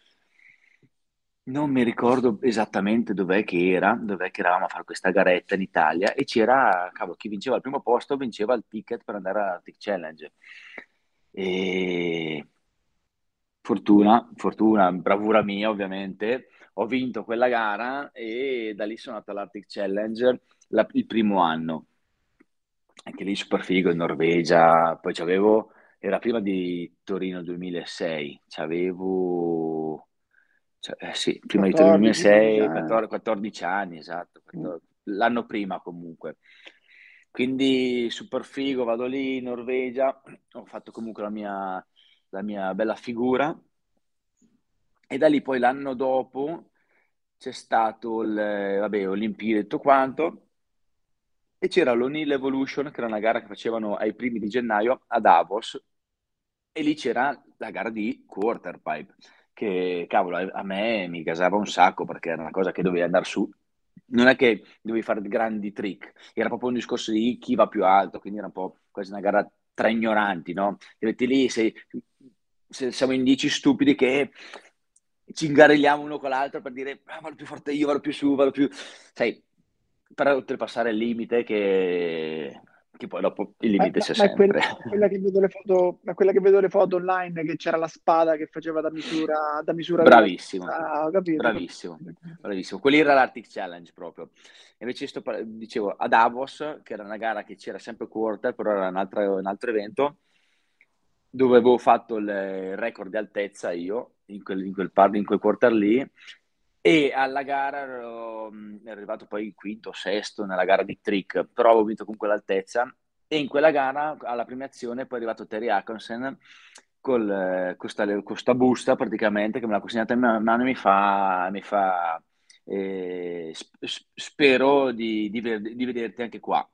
non mi ricordo esattamente dov'è che era, dov'è che eravamo a fare questa garetta in Italia e c'era, cavolo, chi vinceva il primo posto vinceva il ticket per andare all'Arctic Challenge. E fortuna, fortuna, bravura mia ovviamente, ho vinto quella gara e da lì sono andato all'Arctic Challenge la, il primo anno anche lì super figo in Norvegia, poi c'avevo, era prima di Torino 2006, c'avevo, cioè, eh, sì, prima 14, di Torino 2006, 14, 14 anni, esatto, 14, mm. l'anno prima comunque. Quindi super figo, vado lì in Norvegia, ho fatto comunque la mia, la mia bella figura e da lì poi l'anno dopo c'è stato il, vabbè, Olimpiadi e tutto quanto, e c'era l'Onil Evolution, che era una gara che facevano ai primi di gennaio a Davos, e lì c'era la gara di quarterpipe, che cavolo, a me mi gasava un sacco perché era una cosa che dovevi andare su. Non è che dovevi fare grandi trick, era proprio un discorso di chi va più alto, quindi era un po' quasi una gara tra ignoranti, no? Ti metti lì, sei, se siamo in dieci stupidi che ci ingarigliamo uno con l'altro per dire ah, vado più forte io, vado più su, vado più... Sai, per oltrepassare il limite che, che poi dopo il limite ma, c'è ma sempre. Quella, quella, che vedo le foto, quella che vedo le foto online che c'era la spada che faceva da misura, da misura bravissimo, ah, bravissimo, bravissimo. Quelli era l'Arctic Challenge proprio. Invece sto, dicevo a Davos, che era una gara che c'era sempre quarter, però era un altro, un altro evento dove avevo fatto il record di altezza io in quel, in quel, in quel quarter lì e alla gara ero, ero arrivato poi quinto, sesto nella gara di trick, però avevo vinto comunque l'altezza. E in quella gara alla premiazione poi è arrivato Terry Atkinson con questa, busta praticamente che me l'ha consegnata in mano e mi fa, mi fa eh, spero di, di, di, vederti anche qua.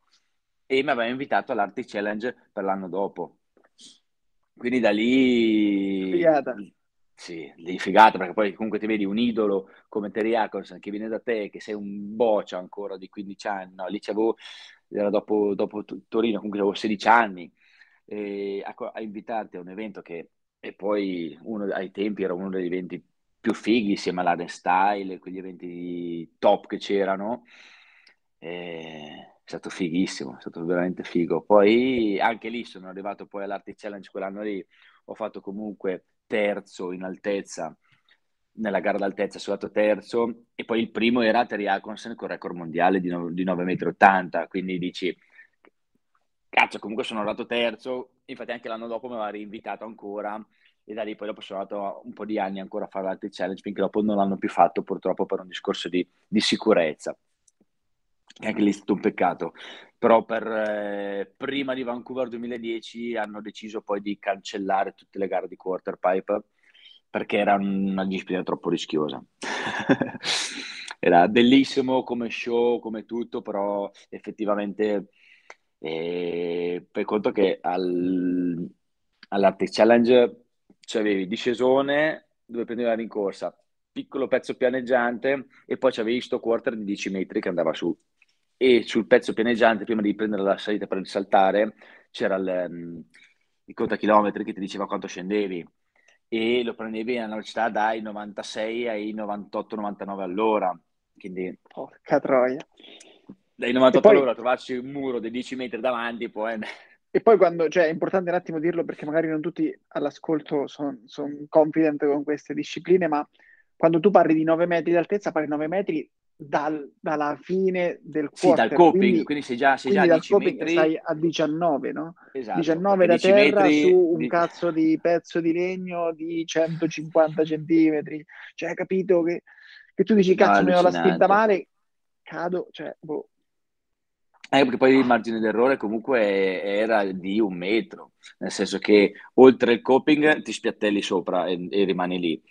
E mi aveva invitato all'Arctic Challenge per l'anno dopo. Quindi da lì Figata. Sì, di figata, perché poi comunque ti vedi un idolo come Terry Atkinson che viene da te, che sei un boccia ancora di 15 anni, no? lì c'avevo, era dopo, dopo Torino, comunque avevo 16 anni, e a, a, invitarti a un evento che e poi uno, ai tempi era uno degli eventi più fighi insieme all'Aden Style, quegli eventi top che c'erano, è stato fighissimo, è stato veramente figo. Poi anche lì sono arrivato poi all'Arctic Challenge quell'anno lì, ho fatto comunque terzo in altezza, nella gara d'altezza sono stato terzo, e poi il primo era Terry Atkinson con record mondiale di, no, di 9,80 m, quindi dici, cazzo, comunque sono arrivato terzo, infatti anche l'anno dopo mi aveva rinvitato ancora, e da lì poi dopo sono andato un po' di anni ancora a fare l'altri challenge, finché dopo non l'hanno più fatto purtroppo per un discorso di, di sicurezza. Anche lì è stato un peccato, però per, eh, prima di Vancouver 2010 hanno deciso poi di cancellare tutte le gare di quarter pipe perché era una disciplina troppo rischiosa. era bellissimo come show, come tutto, però effettivamente E fai conto che al, all'Arctic Challenge c'avevi discesone dove prendevi la rincorsa, piccolo pezzo pianeggiante e poi c'avevi sto quarter di 10 metri che andava su. E sul pezzo pianeggiante, prima di prendere la salita per risaltare, c'era il, um, il contachilometri che ti diceva quanto scendevi e lo prendevi a una velocità dai 96 ai 98-99 all'ora. Quindi, porca troia. Dai 98 poi... all'ora trovarsi un muro di 10 metri davanti, poi e poi quando, cioè, è importante un attimo dirlo perché magari non tutti all'ascolto sono son confident con queste discipline, ma quando tu parli di 9 metri di altezza, parli di 9 metri dal, dalla fine del quarter. Sì, dal coping, quindi, quindi sei già, sei già a 10 metri. stai a 19, no? Esatto, 19 da terra metri... su un cazzo di pezzo di legno di 150 centimetri. Cioè, capito che, che tu dici, cazzo, mi ho la spinta male, cado, cioè, boh. Eh, perché poi il margine d'errore comunque era di un metro, nel senso che oltre il coping ti spiattelli sopra e, e rimani lì.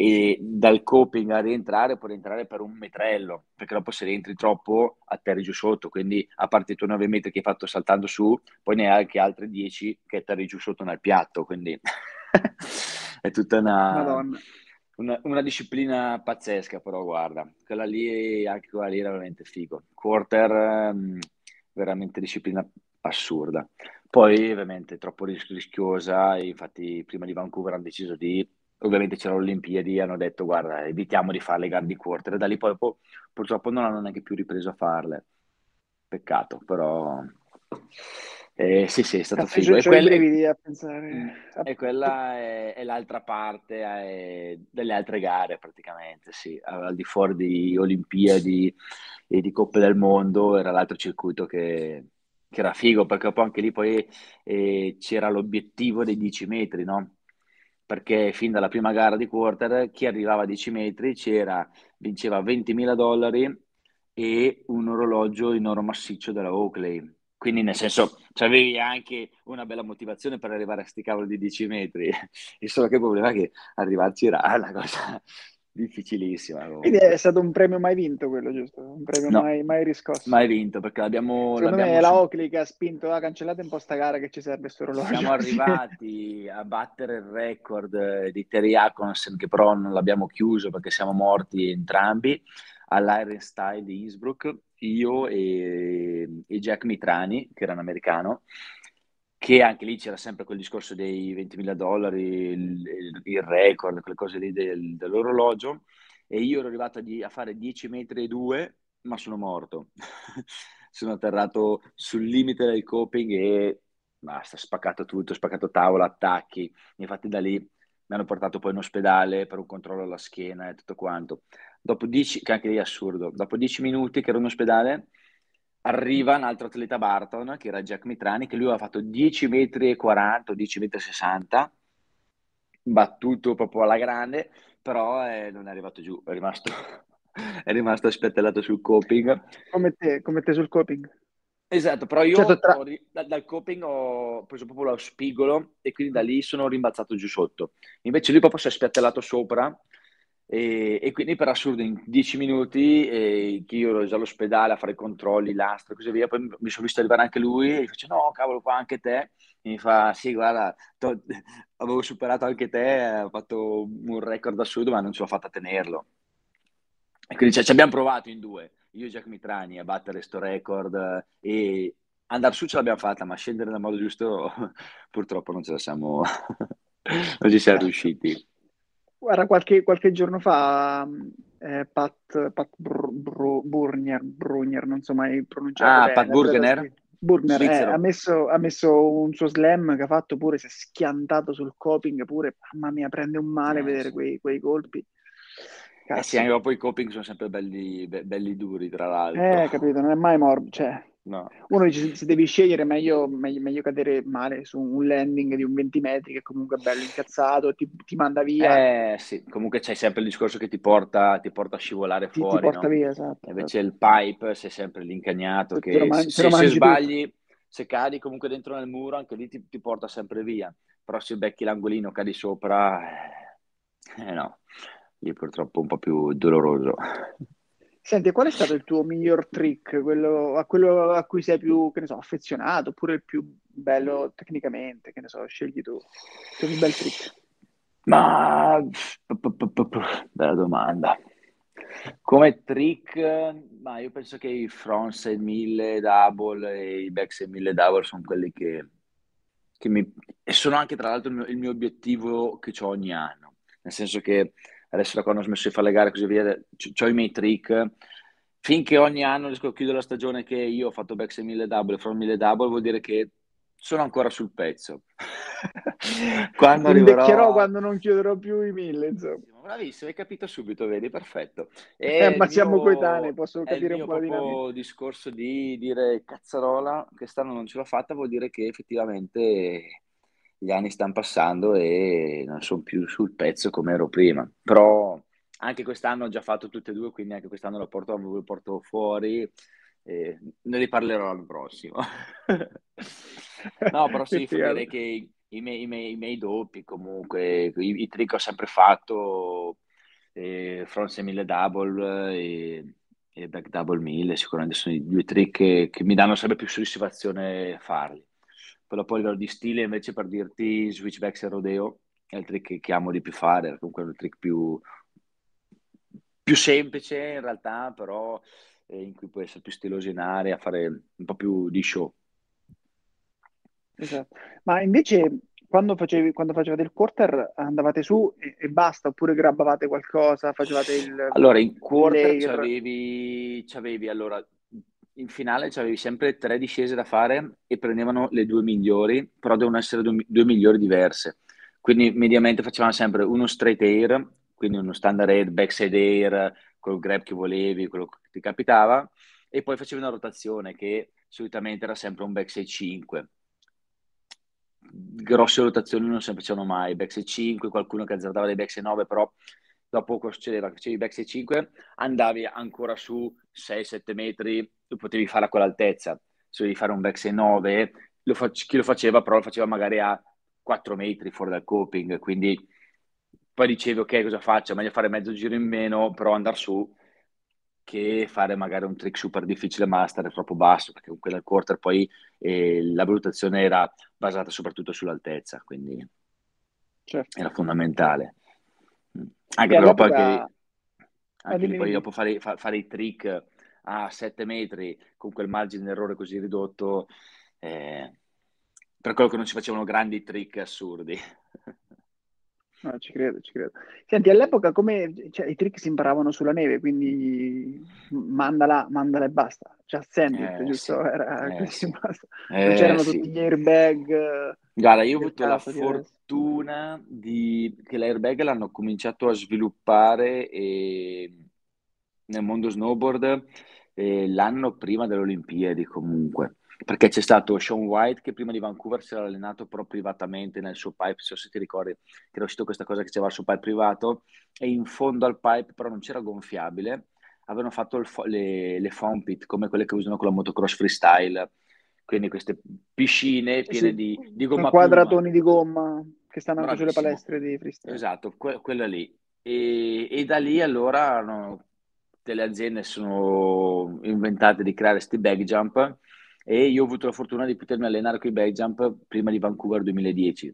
E dal coping a rientrare puoi rientrare per un metrello, perché dopo se rientri troppo atterri giù sotto, quindi a parte i tuoi 9 metri che hai fatto saltando su, poi ne hai anche altri 10 che atterri giù sotto nel piatto, quindi è tutta una, una, una, disciplina pazzesca, però guarda, quella lì, anche quella lì era veramente figo. Quarter... Um, veramente disciplina assurda. Poi ovviamente troppo rischiosa, infatti prima di Vancouver hanno deciso di, ovviamente c'era l'Olimpiadi, hanno detto guarda evitiamo di fare le gare di quarter, e da lì poi purtroppo non hanno neanche più ripreso a farle. Peccato, però... Eh, sì, sì, è stato Cazzo, figo. E, quelle... Mm. e quella è, è l'altra parte è delle altre gare, praticamente, sì. Al di fuori di Olimpiadi e di Coppe del Mondo era l'altro circuito che, che era figo, perché poi anche lì poi eh, c'era l'obiettivo dei 10 metri, no? Perché fin dalla prima gara di quarter chi arrivava a 10 metri c'era, vinceva 20.000 dollari e un orologio in oro massiccio della Oakley. Quindi nel senso, avevi anche una bella motivazione per arrivare a sti cavoli di 10 metri. Il solo che problema è che arrivarci era una cosa difficilissima. Quindi è stato un premio mai vinto quello, giusto? Un premio no, mai, mai, riscosso. Mai vinto, perché l'abbiamo... Secondo l'abbiamo me è la Oakley che ha spinto, ha cancellato un po' sta gara che ci serve questo orologio. Siamo arrivati a battere il record di Terry Akonsen, che però non l'abbiamo chiuso perché siamo morti entrambi, all'Iron Style di Innsbruck, io e, e Jack Mitrani, che era un americano, che anche lì c'era sempre quel discorso dei 20.000 dollari, il, il, record, quelle cose lì del, dell'orologio, e io ero arrivato a, a fare 10 metri e 2, ma sono morto. sono atterrato sul limite del coping e basta, spaccato tutto, spaccato tavola, attacchi. Infatti da lì mi hanno portato poi in ospedale per un controllo alla schiena e tutto quanto. Dopo 10, che anche lì è assurdo, dopo 10 minuti che ero in ospedale, arriva un altro atleta Barton, che era Jack Mitrani, che lui aveva fatto 10 metri e 40 10 metri 60, battuto proprio alla grande, però eh, non è arrivato giù, è rimasto, è rimasto spettellato sul coping. Come te, come te sul coping? Esatto, però io certo, tra... ho, da, dal coping ho preso proprio lo spigolo e quindi da lì sono rimbalzato giù sotto. Invece lui proprio si è spiattellato sopra e, e, quindi per assurdo in dieci minuti eh, che io ero già all'ospedale a fare i controlli, l'astro e così via, poi mi sono visto arrivare anche lui e dice no cavolo qua anche te, e mi fa sì guarda to- avevo superato anche te, ho fatto un record assurdo ma non ce l'ho fatta a tenerlo. E quindi cioè, ci abbiamo provato in due, io e Jack Mitrani a battere sto record e andare su ce l'abbiamo fatta ma scendere nel modo giusto purtroppo non ce la siamo, non ci siamo riusciti. Guarda, qualche, qualche giorno fa eh, Pat, Pat Br- Br- Burnier, Brunier, non so mai pronunciare Ah, bene, Pat Burgener? Burner eh, ha, messo, ha, messo, un suo slam che ha fatto pure, si è schiantato sul coping pure, mamma mia, prende un male eh, vedere sì. quei, quei, colpi. Eh sì, anche dopo i coping sono sempre belli, be- belli duri, tra l'altro. Eh, capito, non è mai morbido, cioè, No. Uno dice se devi scegliere meglio, meglio, meglio, cadere male su un landing di un 20 metri che comunque è bello incazzato, ti, ti manda via. Eh sì, comunque c'è sempre il discorso che ti porta, ti porta a scivolare ti, fuori. Ti porta no? via, esatto. Invece esatto. il pipe sei sempre l'incagnato che man- se, se sbagli, tutto. se cadi comunque dentro nel muro anche lì ti, ti, porta sempre via. Però se becchi l'angolino, cadi sopra, eh, eh no, lì purtroppo è un po' più doloroso. Senti, qual è stato il tuo miglior trick, quello a, quello a cui sei più, che ne so, affezionato, oppure il più bello tecnicamente, che ne so, scegli tu, il tuo più bel trick? Ma bella domanda. Come trick, ma io penso che i front 6000 double e i back 6000 double sono quelli che, che mi... e sono anche tra l'altro il mio, il mio obiettivo che ho ogni anno, nel senso che adesso da quando ho smesso di fare le gare e così via, ho i miei trick, finché ogni anno riesco a chiudere la stagione che io ho fatto back 6000 double e front 1000 double, vuol dire che sono ancora sul pezzo. quando arriverò... quando non chiuderò più i mille, insomma. Bravissimo, hai capito subito, vedi, perfetto. Eh, ma siamo mio, coetanei, posso capire un po' di Il discorso di dire cazzarola, quest'anno non ce l'ho fatta, vuol dire che effettivamente gli anni stanno passando e non sono più sul pezzo come ero prima. Però anche quest'anno ho già fatto tutte e due, quindi anche quest'anno lo porto, lo porto fuori. E ne riparlerò l'anno prossimo. no, però sì, direi che i miei, i miei, i miei doppi comunque, i, i trick ho sempre fatto, eh, front 1000 double e, e, back double 1000, sicuramente sono i due trick che, che mi danno sempre più soddisfazione farli. Però poi a livello di stile invece per dirti switchback e rodeo è il trick che, che amo di più fare, comunque è il trick più, più semplice in realtà, però eh, in cui puoi essere più stiloso in area, fare un po' più di show. Esatto. Ma invece quando, facevi, quando facevate il quarter andavate su e, e, basta, oppure grabbavate qualcosa, facevate il... Allora, in quarter c'avevi, c'avevi, allora, in finale c'avevi sempre tre discese da fare e prendevano le due migliori, però devono essere due, migliori diverse. Quindi mediamente facevamo sempre uno straight air, quindi uno standard air, backside air, col grab che volevi, quello che ti capitava, e poi facevi una rotazione che solitamente era sempre un backside 5 grosse rotazioni non sempre c'erano mai, backside 5, qualcuno che azzardava dei backside 9, però dopo cosa succedeva? Facevi backside 5, andavi ancora su 6-7 metri, lo potevi fare a quell'altezza, se devi fare un backside 9, lo fa- chi lo faceva però lo faceva magari a 4 metri fuori dal coping, quindi poi dicevi ok cosa faccio, meglio fare mezzo giro in meno, però andare su che fare magari un trick super difficile ma stare troppo basso, perché comunque nel quarter poi eh, la valutazione era basata soprattutto sull'altezza, quindi certo. era fondamentale. Anche però poi, che, anche poi dopo fare, fare, i trick a 7 metri con quel margine d'errore così ridotto, eh, per quello che non si facevano grandi trick assurdi. No, ci credo, ci credo. Senti, all'epoca come cioè, i trick si imparavano sulla neve, quindi mandala, mandala e basta. Cioè, sandwich, eh, giusto? Sì. Era eh, così sì. basta. Eh, non c'erano sì. tutti gli airbag. Guarda, io ho avuto la fortuna di... che l'airbag l'hanno cominciato a sviluppare e... nel mondo snowboard eh, l'anno prima delle Olimpiadi comunque perché c'è stato Sean White che prima di Vancouver si era allenato però privatamente nel suo pipe, se ti ricordi che era uscito questa cosa che c'era il suo pipe privato e in fondo al pipe però non c'era gonfiabile, avevano fatto fo- le, le foam pit come quelle che usano con la motocross freestyle, quindi queste piscine piene sì, di, di gomma quadratoni di gomma che stanno anche sulle palestre di freestyle. Esatto, que- quella lì. E, e, da lì allora no, delle aziende sono inventate di creare questi bag jump e io ho avuto la fortuna di potermi allenare con i base jump prima di Vancouver 2010.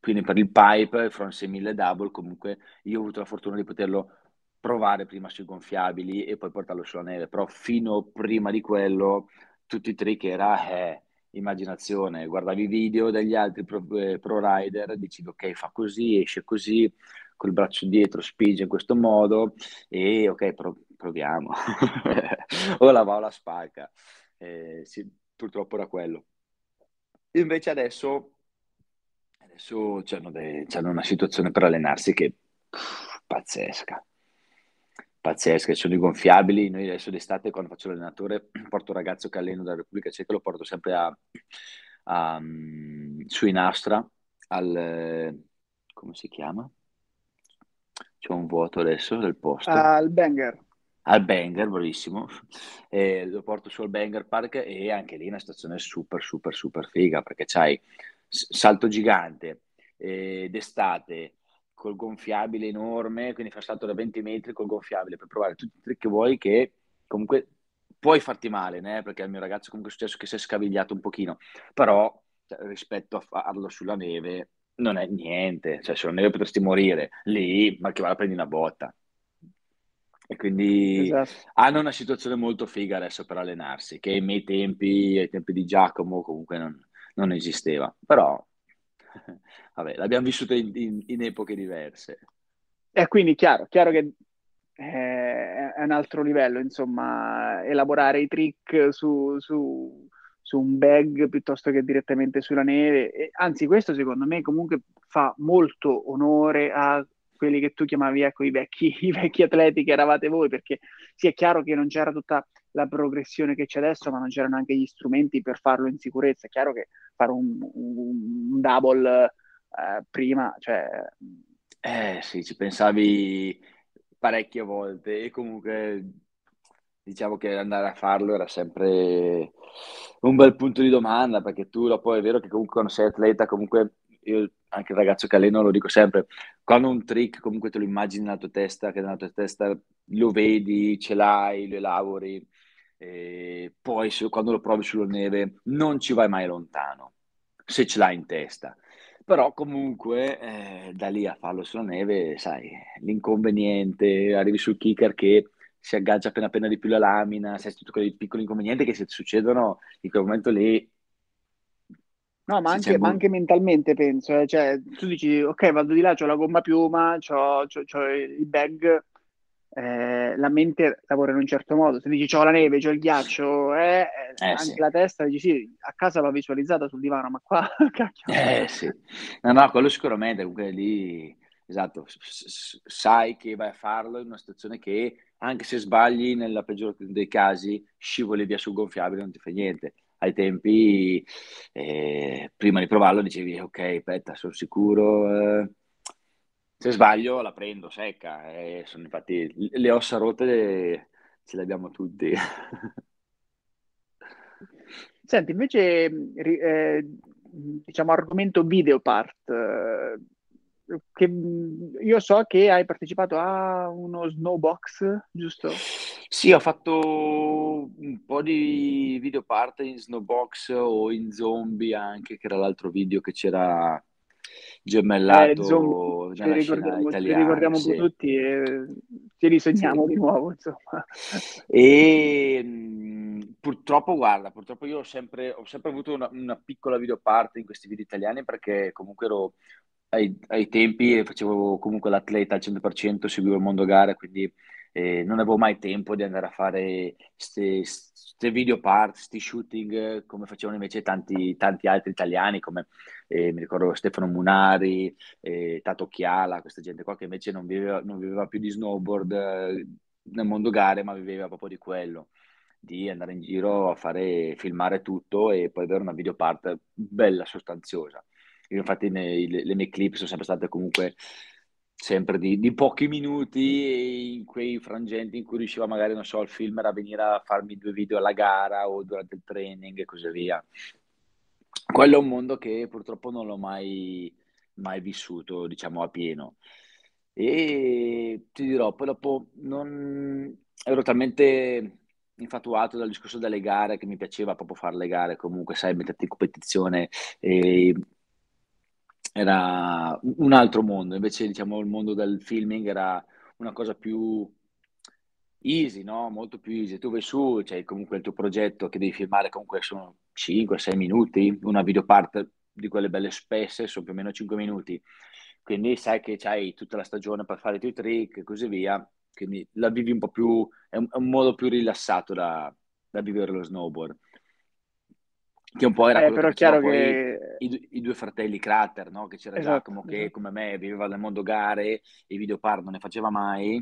Quindi per il pipe, il front 6000 double, comunque io ho avuto la fortuna di poterlo provare prima sui gonfiabili e poi portarlo sulla neve, però fino prima di quello tutti i trick era eh, immaginazione, guardavi i video degli altri pro, eh, pro rider, dicevi ok fa così, esce così, col braccio dietro spinge in questo modo e ok pro, proviamo, o la va o la spacca eh, sì, purtroppo era quello. Invece adesso, adesso c'hanno, de- c'hanno una situazione per allenarsi che pff, pazzesca, pazzesca, sono i gonfiabili, noi adesso d'estate quando faccio l'allenatore porto un ragazzo che alleno dalla Repubblica Ceca, lo porto sempre a, a, um, su Inastra, al, come si chiama? C'è un vuoto adesso del posto. Al Banger al Banger, bravissimo, eh, lo porto sul Banger Park e anche lì è una stazione super, super, super figa perché c'hai salto gigante eh, d'estate col gonfiabile enorme, quindi fai salto da 20 metri col gonfiabile per provare tutti i trick che vuoi che comunque puoi farti male, né? perché al mio ragazzo comunque è successo che si è scavigliato un pochino, però cioè, rispetto a farlo sulla neve non è niente, cioè sulla neve potresti morire, lì ma che va a prendi una botta. E quindi esatto. hanno una situazione molto figa adesso per allenarsi, che ai miei tempi, ai tempi di Giacomo, comunque non, non esisteva. Però, vabbè, l'abbiamo vissuta in, in, in, epoche diverse. E quindi chiaro, chiaro che eh, è un altro livello, insomma, elaborare i trick su, su, su un bag piuttosto che direttamente sulla neve. E, anzi, questo secondo me comunque fa molto onore a quelli che tu chiamavi ecco, i, vecchi, i vecchi atleti che eravate voi, perché sì è chiaro che non c'era tutta la progressione che c'è adesso, ma non c'erano anche gli strumenti per farlo in sicurezza. È chiaro che fare un, un, double eh, prima, cioè... Eh sì, ci pensavi parecchie volte e comunque diciamo che andare a farlo era sempre un bel punto di domanda perché tu dopo è vero che comunque quando sei atleta comunque io anche il ragazzo che alleno lo dico sempre, quando un trick comunque te lo immagini nella tua testa, che nella tua testa lo vedi, ce l'hai, lo elabori, poi se, quando lo provi sulla neve non ci vai mai lontano, se ce l'hai in testa. Però comunque eh, da lì a farlo sulla neve, sai, l'inconveniente, arrivi sul kicker che si aggancia appena appena di più la lamina, sai, tutti quei piccoli inconvenienti che se succedono in quel momento lì No, ma anche, ma anche, mentalmente penso, eh. cioè, tu dici, ok, vado di là, ho la gomma piuma, ho il bag, eh, la mente lavora in un certo modo. Se dici, ho la neve, ho il ghiaccio, eh, eh, eh anche sì. la testa, dici, sì, a casa l'ho visualizzata sul divano, ma qua, cacchio. Eh sì, no, no, quello sicuramente, comunque lì, esatto, sai che vai a farlo in una situazione che, anche se sbagli, nella peggiore dei casi, scivoli via sul gonfiabile, non ti fa niente ai tempi, eh, prima di provarlo, dicevi ok, aspetta, sono sicuro, eh, se sbaglio la prendo secca. Eh, sono, infatti le ossa rotte ce le abbiamo tutti. Senti, invece, eh, diciamo, argomento video part, eh, che io so che hai partecipato a uno snowbox, giusto? Sì, ho fatto un po' di video parte in Snowbox o in Zombie anche, che era l'altro video che c'era gemellato eh, zombie, nella ricordiamo, italiana. Li ricordiamo sì. tutti e ci risogniamo sì. di nuovo, insomma. E purtroppo, guarda, purtroppo io ho sempre, ho sempre avuto una, una piccola video parte in questi video italiani perché comunque ero ai, ai tempi facevo comunque l'atleta al 100%, seguivo il mondo gare, quindi eh, non avevo mai tempo di andare a fare queste video part, questi shooting come facevano invece tanti, tanti altri italiani come eh, mi ricordo Stefano Munari, eh, Tato Chiala, questa gente qua che invece non viveva, non viveva più di snowboard eh, nel mondo gare ma viveva proprio di quello di andare in giro a fare filmare tutto e poi avere una video part bella sostanziosa. Io infatti nei, le, le mie clip sono sempre state comunque sempre di, di, pochi minuti in quei frangenti in cui riusciva magari, non so, il filmer a venire a farmi due video alla gara o durante il training e così via. Quello è un mondo che purtroppo non l'ho mai, mai vissuto, diciamo, a pieno. E ti dirò, poi dopo non ero talmente infatuato dal discorso delle gare che mi piaceva proprio fare le gare, comunque, sai, metterti in competizione e era un altro mondo, invece diciamo il mondo del filming era una cosa più easy, no? Molto più easy. Tu vai su, c'è cioè comunque il tuo progetto che devi filmare, comunque sono 5-6 minuti, una videopart di quelle belle spesse sono più o meno 5 minuti. Quindi sai che hai tutta la stagione per fare i tuoi trick e così via. Quindi la vivi un po' più, è un, è un modo più rilassato da, da vivere lo snowboard che un po' era eh, però che chiaro che i, i, due fratelli Crater, no? che c'era esatto, Giacomo che esatto. come me viveva nel mondo gare e videopart non ne faceva mai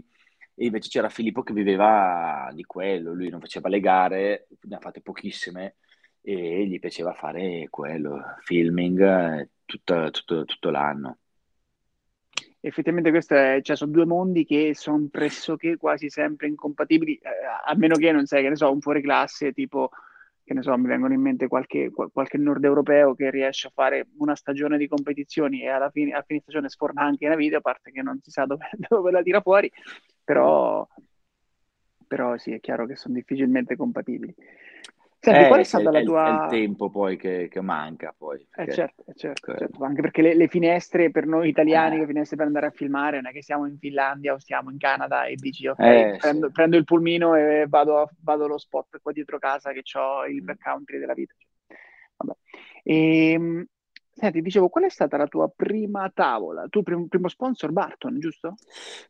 e invece c'era Filippo che viveva di quello, lui non faceva le gare, ne ha fatte pochissime e gli piaceva fare quello, filming tutto, tutto, tutto l'anno. Effettivamente questo è, cioè, sono due mondi che sono pressoché quasi sempre incompatibili, eh, a meno che non sei, che ne so, un fuori classe tipo che ne so, mi vengono in mente qualche, qualche nord europeo che riesce a fare una stagione di competizioni e alla fine, a fine stagione sforna anche una video, a parte che non si sa dove, dove la tira fuori, però, però sì, è chiaro che sono difficilmente compatibili. Senti, eh, qual è stata la tua... È il tempo poi che, che manca poi. Eh certo, eh certo, certo, anche perché le, le, finestre per noi italiani, eh. le finestre per andare a filmare, non è che siamo in Finlandia o stiamo in Canada e dici ok, eh, prendo, sì. prendo, il pulmino e vado, vado, allo spot qua dietro casa che ho il mm. backcountry della vita. Vabbè. E, ehm, senti, dicevo, qual è stata la tua prima tavola? Tu primo, primo sponsor Barton, giusto?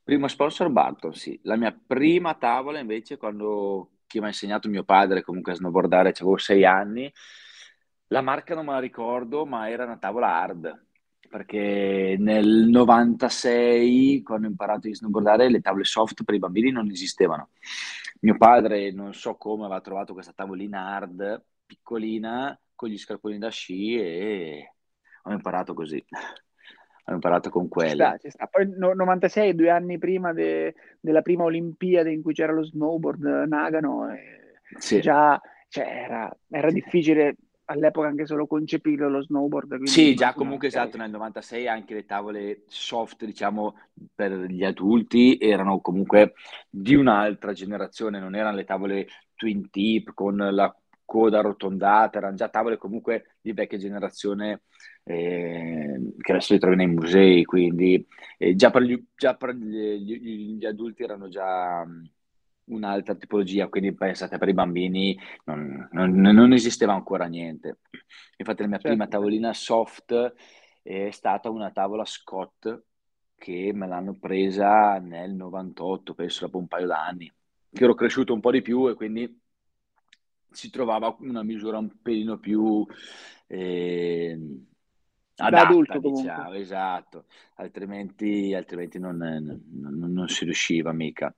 Primo sponsor Barton, sì. La mia prima tavola invece quando chi mi ha insegnato mio padre comunque a snowboardare, avevo sei anni. La marca non me la ricordo, ma era una tavola hard, perché nel 96, quando ho imparato a snowboardare, le tavole soft per i bambini non esistevano. Mio padre, non so come, aveva trovato questa tavolina hard, piccolina, con gli scarponi da sci e ho imparato così ho imparato con quelle. Ci sta, ci sta. Poi no, 96, due anni prima de, della prima Olimpiade in cui c'era lo snowboard Nagano, sì. già cioè, era, era, difficile all'epoca anche solo concepire lo snowboard. Sì, già comunque esatto, nel 96 anche le tavole soft, diciamo, per gli adulti erano comunque di un'altra generazione, non erano le tavole twin tip con la coda arrotondata, erano già tavole comunque di vecchia generazione eh, che adesso li trovi nei musei, quindi eh, già per, gli, già per gli, gli, adulti erano già un'altra tipologia, quindi pensate per i bambini non, non, non esisteva ancora niente. Infatti la mia certo. prima tavolina soft è stata una tavola Scott che me l'hanno presa nel 98, penso dopo un paio d'anni, che ero cresciuto un po' di più e quindi si trovava una misura un pelino più eh, adatta, adulto diciamo, esatto, altrimenti, altrimenti non, non, non, si riusciva mica.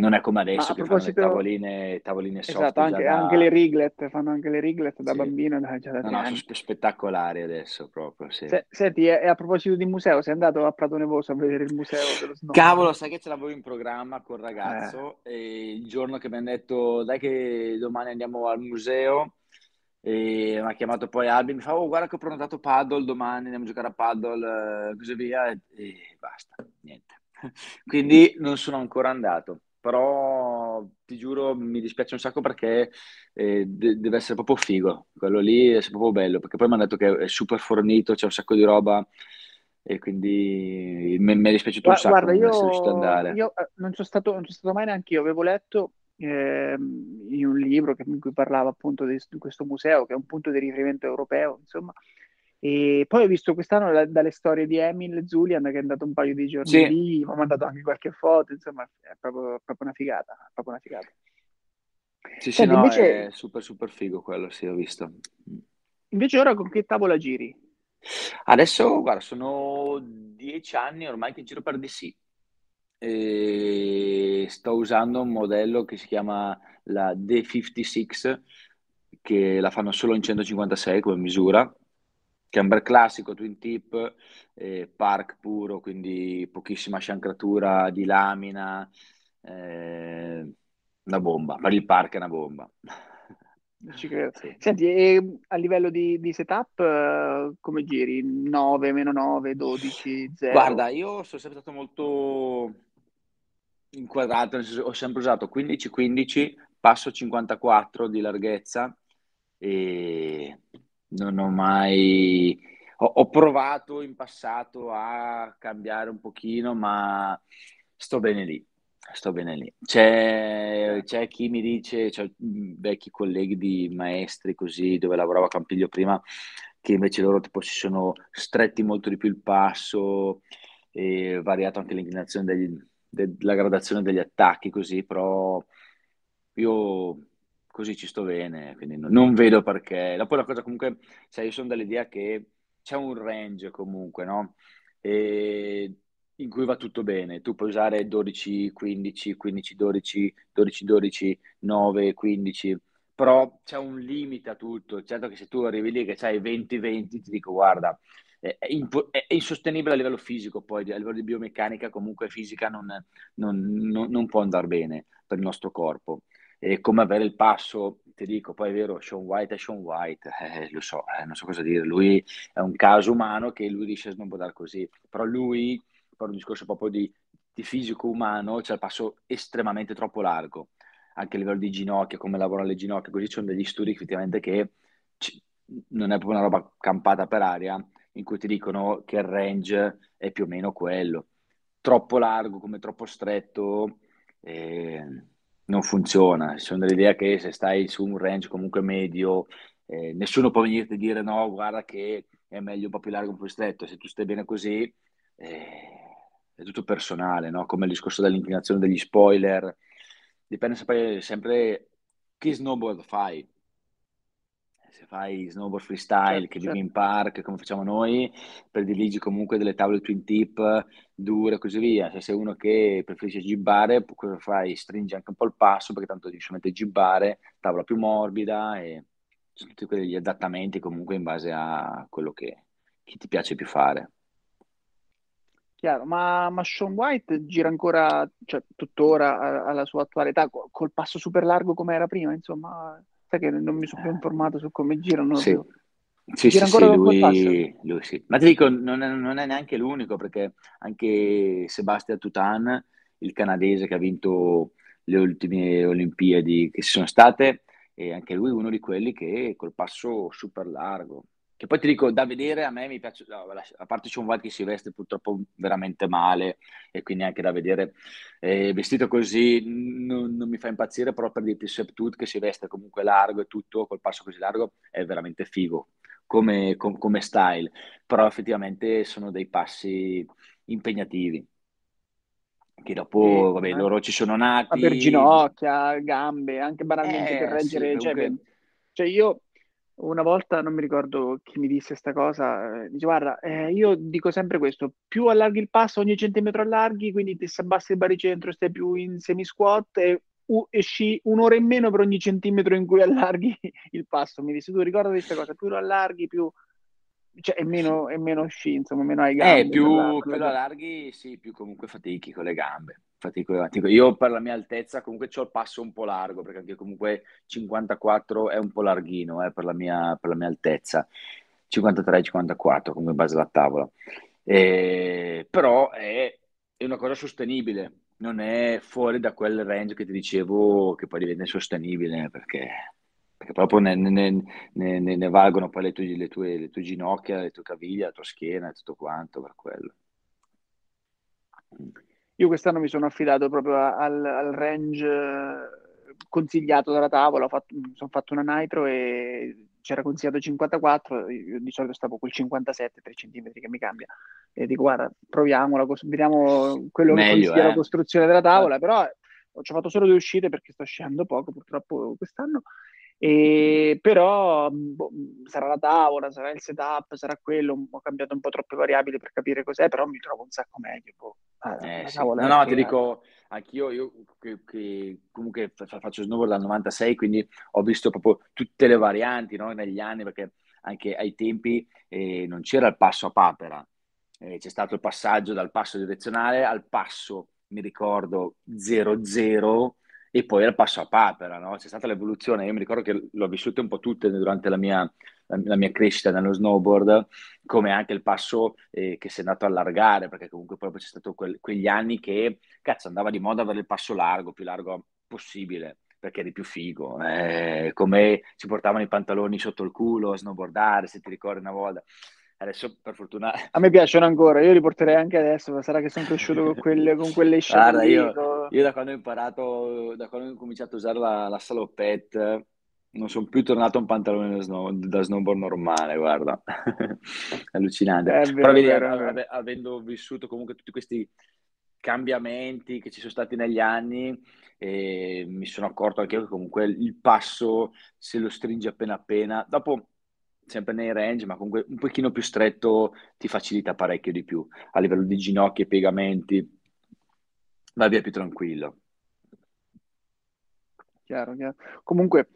Non è come adesso che proposito... fanno le tavoline, tavoline soft. Esatto, anche, da... anche, le riglet, fanno anche le riglet da sì. bambino. Da, già da no, no, sono spettacolari adesso proprio, sì. Se, senti, e a proposito di museo, sei andato a Prato Nevoso a vedere il museo dello snow? Cavolo, sai che ce l'avevo in programma col ragazzo eh. e il giorno che mi hanno detto dai che domani andiamo al museo e mi ha chiamato poi Albi, mi fa, oh guarda che ho prenotato paddle domani, andiamo a giocare a paddle, così via, e, e basta, niente. Quindi non sono ancora andato però ti giuro mi dispiace un sacco perché eh, de- deve essere proprio figo, quello lì è proprio bello, perché poi mi hanno detto che è super fornito, c'è un sacco di roba e quindi mi, mi è dispiaciuto un sacco guarda, io, io eh, non sono stato, non sono stato mai neanche io, avevo letto eh, in un libro che, in cui parlava appunto di, di, questo museo che è un punto di riferimento europeo, insomma, e poi ho visto quest'anno la, dalle storie di Emil Zulian che è andato un paio di giorni sì. lì, mi ha mandato anche qualche foto, insomma è proprio, proprio una figata, proprio una figata. Sì, sì, no, invece... è super super figo quello, sì, ho visto. Invece ora con che tavola giri? Adesso, guarda, sono dieci anni ormai che giro per DC. E sto usando un modello che si chiama la D56, che la fanno solo in 156 come misura, camber classico, twin tip, eh, park puro, quindi pochissima sciancratura di lamina, eh, una bomba, per il park è una bomba. Ci credo. Sì. Senti, e a livello di, di setup, uh, come giri? 9, meno 9, 12, 0? Guarda, io sono sempre stato molto inquadrato, ho sempre usato 15-15, passo 54 di larghezza e non ho mai... Ho, ho, provato in passato a cambiare un pochino, ma sto bene lì. Sto bene lì. C'è, c'è chi mi dice, c'è vecchi colleghi di maestri così, dove lavoravo a Campiglio prima, che invece loro tipo si sono stretti molto di più il passo e variato anche l'inclinazione degli, della gradazione degli attacchi così, però io così ci sto bene, quindi non, non vedo perché. Dopo la cosa comunque, sai, io sono dell'idea che c'è un range comunque, no? E in cui va tutto bene. Tu puoi usare 12, 15, 15, 12, 12, 12, 9, 15, però c'è un limite a tutto. Certo che se tu arrivi lì che c'hai 20, 20, ti dico guarda, è, è insostenibile a livello fisico, poi a livello di biomeccanica comunque fisica non, non, non, non può andare bene per il nostro corpo. E come avere il passo, ti dico, poi è vero, Sean White è Sean White, eh, lo so, eh, non so cosa dire, lui è un caso umano che lui riesce a snowboardare così, però lui, per un discorso proprio di, di fisico umano, c'è il passo estremamente troppo largo, anche a livello di ginocchia, come lavorano le ginocchia, così ci sono degli studi effettivamente che c- non è proprio una roba campata per aria, in cui ti dicono che il range è più o meno quello. Troppo largo come troppo stretto eh, non funziona. Sono dell'idea che se stai su un range comunque medio, eh, nessuno può venirti a dire no, guarda che è meglio un po' più largo, un po' più stretto. Se tu stai bene così, eh, è tutto personale, no? come il discorso dell'inclinazione degli spoiler. Dipende sempre, sempre che snowboard fai se fai snowboard freestyle, Certo, che vivi certo. in park, come facciamo noi, prediligi comunque delle tavole twin tip dure e così via. Se sei uno che preferisce gibbare, cosa fai? Stringi anche un po' il passo perché tanto devi solamente gibbare, tavola più morbida e sono tutti quegli adattamenti comunque in base a quello che, che ti piace più fare. Chiaro, ma, ma Sean White gira ancora, cioè tuttora alla sua attuale età, co- col passo super largo come era prima, insomma, sai che non mi sono più informato su come girano Sì, più. sì, Gira sì, sì, lui, lui sì. Ma ti dico, non è, non è neanche l'unico, perché anche Sebastian Tutan, il canadese che ha vinto le ultime Olimpiadi che si sono state, e anche lui è uno di quelli che col passo super largo. Che poi ti dico, da vedere a me mi piace, no, a parte c'è un White che si veste purtroppo veramente male, e quindi anche da vedere eh, vestito così non, non mi fa impazzire, però per dirti Septut che si veste comunque largo e tutto, col passo così largo, è veramente figo come, com- come style, però effettivamente sono dei passi impegnativi, che dopo, vabbè, ma, loro ci sono ma per nati, ginocchia, gambe, anche banalmente per eh sì, reggere, cioè, per- comunque, cioè io una volta, non mi ricordo chi mi disse questa cosa, eh, dice guarda, eh, io dico sempre questo, più allarghi il passo ogni centimetro allarghi, quindi ti si abbassa il baricentro, stai più in semi squat e u- esci un'ora in meno per ogni centimetro in cui allarghi il passo. Mi disse tu ricorda questa cosa, più lo allarghi, più... Cioè, è meno, è meno sci, insomma, meno hai Eh, gambe la, più, più lo allarghi, sì, più comunque fatichi con le gambe. Fatico, fatico. Io per la mia altezza comunque ho il passo un po' largo, perché anche comunque 54 è un po' larghino eh, per la mia, per la mia altezza. 53-54 comunque in base alla tavola. Eh, però è, è una cosa sostenibile, non è fuori da quel range che ti dicevo che poi diventa insostenibile, perché, perché proprio ne, ne- ne- ne- ne valgono poi le tue, le tue- le tue ginocchia, le tue caviglie, la tua schiena e tutto quanto per quello. Io quest'anno mi sono affidato proprio al, al range eh, consigliato dalla tavola, ho fatto, mi sono fatto una nitro e c'era consigliato 54, io di solito stavo col 57, 3 centimetri che mi cambia. E dico, guarda, proviamola, vediamo quello che Meglio, consiglia la eh? costruzione della tavola, però eh, ci ho fatto solo due uscite perché sto scendendo poco purtroppo quest'anno. E però boh, sarà la tavola, sarà il setup, sarà quello. Ho cambiato un po' troppe variabili per capire cos'è, però mi trovo un sacco meglio. boh. Eh, Eh sì, no, no, ti dico, anch'io, io che, che comunque fa- faccio snowboard dal 96, quindi ho visto proprio tutte le varianti, no, negli anni, perché anche ai tempi eh, non c'era il passo a papera, Eh, c'è stato il passaggio dal passo direzionale al passo, mi ricordo, 0-0 e poi al passo a papera, no? C'è stata l'evoluzione, io mi ricordo che l'ho vissuta un po' tutte durante la mia, la mia crescita nello snowboard, come anche il passo eh, che si è andato a allargare, perché comunque proprio c'è stato quel- quegli anni che, cazzo, andava di moda avere il passo largo, più largo possibile, perché eri più figo, eh, come si portavano i pantaloni sotto il culo a snowboardare, se ti ricordi una volta. Adesso, per fortuna... a me piacciono ancora. Io li porterei anche adesso, ma sarà che sono cresciuto con quelle, con quelle Guarda, io, io da quando ho imparato, da quando ho cominciato a usare la, la salopette, non sono più tornato a un pantalone da, snow- da snowboard normale, guarda. Allucinante. Però vero, è vedi, vero, av- avendo vissuto comunque tutti questi cambiamenti che ci sono stati negli anni, eh, mi sono accorto anche io che comunque il passo, se lo stringi appena appena, dopo sempre nei range, ma comunque un pochino più stretto ti facilita parecchio di più a livello di ginocchia e piegamenti, va via più tranquillo. Chiaro, chiaro. Comunque,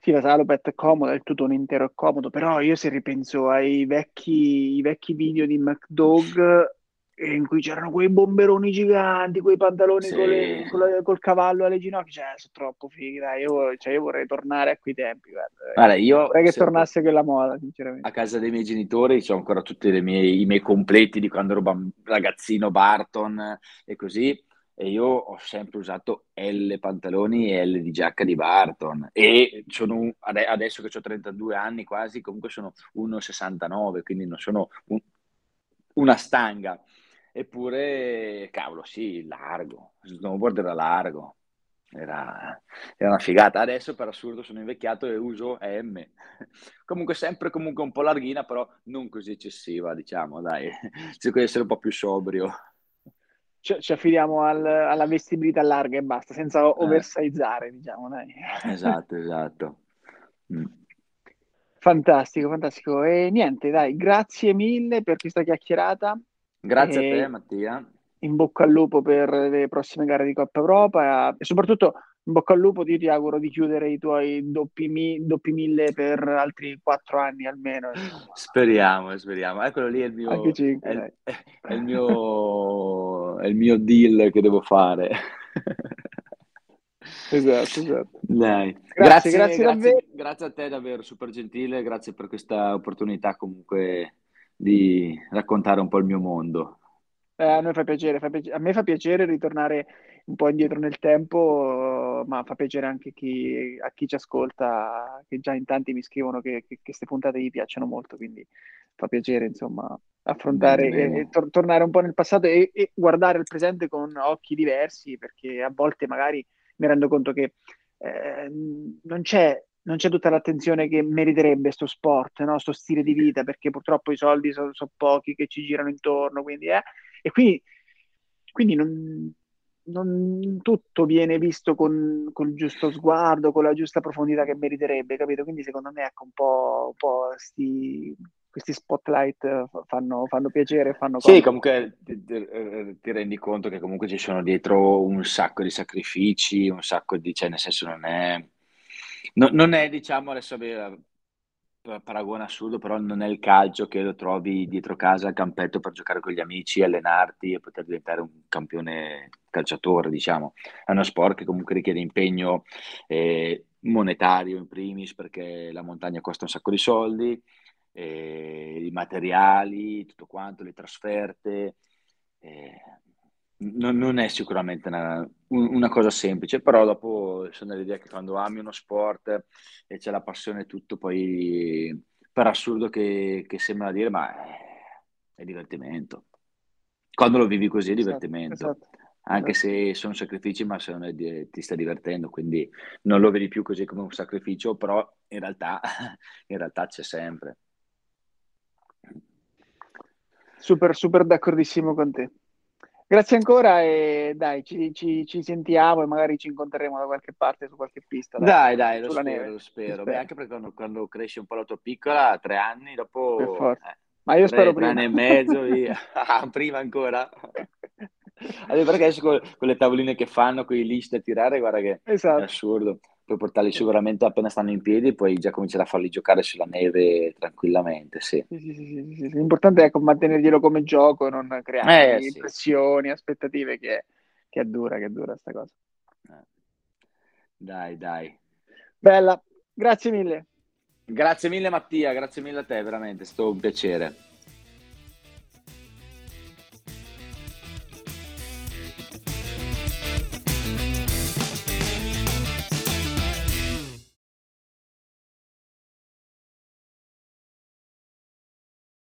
sì, la Salopet è comoda, il tutone intero è comodo, però io se ripenso ai vecchi, vecchi video di McDog, in cui c'erano quei bomberoni giganti, quei pantaloni sì. con le, con la, col cavallo alle ginocchia, cioè, sono troppo fighi, dai, io, cioè, io vorrei tornare a quei tempi, guarda. guarda io vorrei che tornasse quella moda, sinceramente. A casa dei miei genitori ho ancora tutti i miei completi di quando ero ragazzino Barton e così, e io ho sempre usato L pantaloni e L di giacca di Barton e sono adesso che ho 32 anni quasi comunque sono 1,69 quindi non sono un, una stanga eppure cavolo sì largo snowboard era largo era, era, una figata adesso per assurdo sono invecchiato e uso M comunque sempre comunque un po' larghina però non così eccessiva diciamo dai cerco di essere un po' più sobrio ci, ci affidiamo al, alla vestibilità larga e basta, senza eh. oversizare, diciamo. Dai. Esatto, esatto. Mm. Fantastico, fantastico. E niente, dai, grazie mille per questa chiacchierata. Grazie e a te, Mattia. In bocca al lupo per le prossime gare di Coppa Europa e soprattutto in bocca al lupo, io ti auguro di chiudere i tuoi doppi, mi, doppi mille per altri quattro anni almeno. Speriamo, speriamo. Eccolo lì è il mio, cinque, è, è, il mio, è il mio deal che devo fare. Esatto, esatto. Dai. Grazie, grazie, grazie, grazie, grazie, a te davvero, super gentile, grazie per questa opportunità comunque di raccontare un po' il mio mondo. Eh, a noi fa piacere, fa piacere, a me fa piacere ritornare un po' indietro nel tempo, ma fa piacere anche chi, a chi ci ascolta, che già in tanti mi scrivono che queste puntate gli piacciono molto, quindi fa piacere insomma affrontare bene, bene. e, tor- tornare un po' nel passato e, e, guardare il presente con occhi diversi, perché a volte magari mi rendo conto che eh, non c'è non c'è tutta l'attenzione che meriterebbe questo sport, no? sto stile di vita, perché purtroppo i soldi sono, sono pochi che ci girano intorno, quindi, eh? e quindi, quindi non, non tutto viene visto con, con, il giusto sguardo, con la giusta profondità che meriterebbe, capito? Quindi secondo me ecco un po', un po sti, questi spotlight fanno, fanno piacere, fanno Sì, comunque ti, ti, ti, rendi conto che comunque ci sono dietro un sacco di sacrifici, un sacco di, cioè nel senso non è, no, non è diciamo adesso paragone assurdo, però non è il calcio che lo trovi dietro casa al campetto per giocare con gli amici, allenarti e poter diventare un campione calciatore, diciamo. È uno sport che comunque richiede impegno eh, monetario in primis perché la montagna costa un sacco di soldi, eh, i materiali, tutto quanto, le trasferte. Eh, non, non, è sicuramente una, una, cosa semplice, però dopo sono dell'idea che quando ami uno sport e c'è la passione e tutto, poi per assurdo che, che sembra dire, ma è, è, divertimento. Quando lo vivi così è esatto, divertimento. Esatto, esatto, Anche se sono sacrifici, ma se non è, ti sta divertendo, quindi non lo vedi più così come un sacrificio, però in realtà, in realtà c'è sempre. Super, super d'accordissimo con te. Grazie ancora e dai, ci, ci, ci, sentiamo e magari ci incontreremo da qualche parte su qualche pista. Dai, dai, dai lo, spero, lo, spero, Beh, anche perché quando, quando, cresci un po' la tua piccola, tre anni, dopo... Eh, Ma io tre, spero tre prima. anni e mezzo, via. Ah, prima ancora. Allora, perché adesso con, con, le tavoline che fanno, con i list a tirare, guarda che esatto. è assurdo puoi portarli sicuramente appena stanno in piedi, poi già cominciare a farli giocare sulla neve tranquillamente. Sì. Sì, sì, sì, sì L'importante è ecco, mantenerglielo come gioco, non creare eh, impressioni, aspettative, che, che, è dura, che è dura sta cosa. Eh. Dai, dai. Bella, grazie mille. Grazie mille Mattia, grazie mille a te, veramente, è stato un piacere.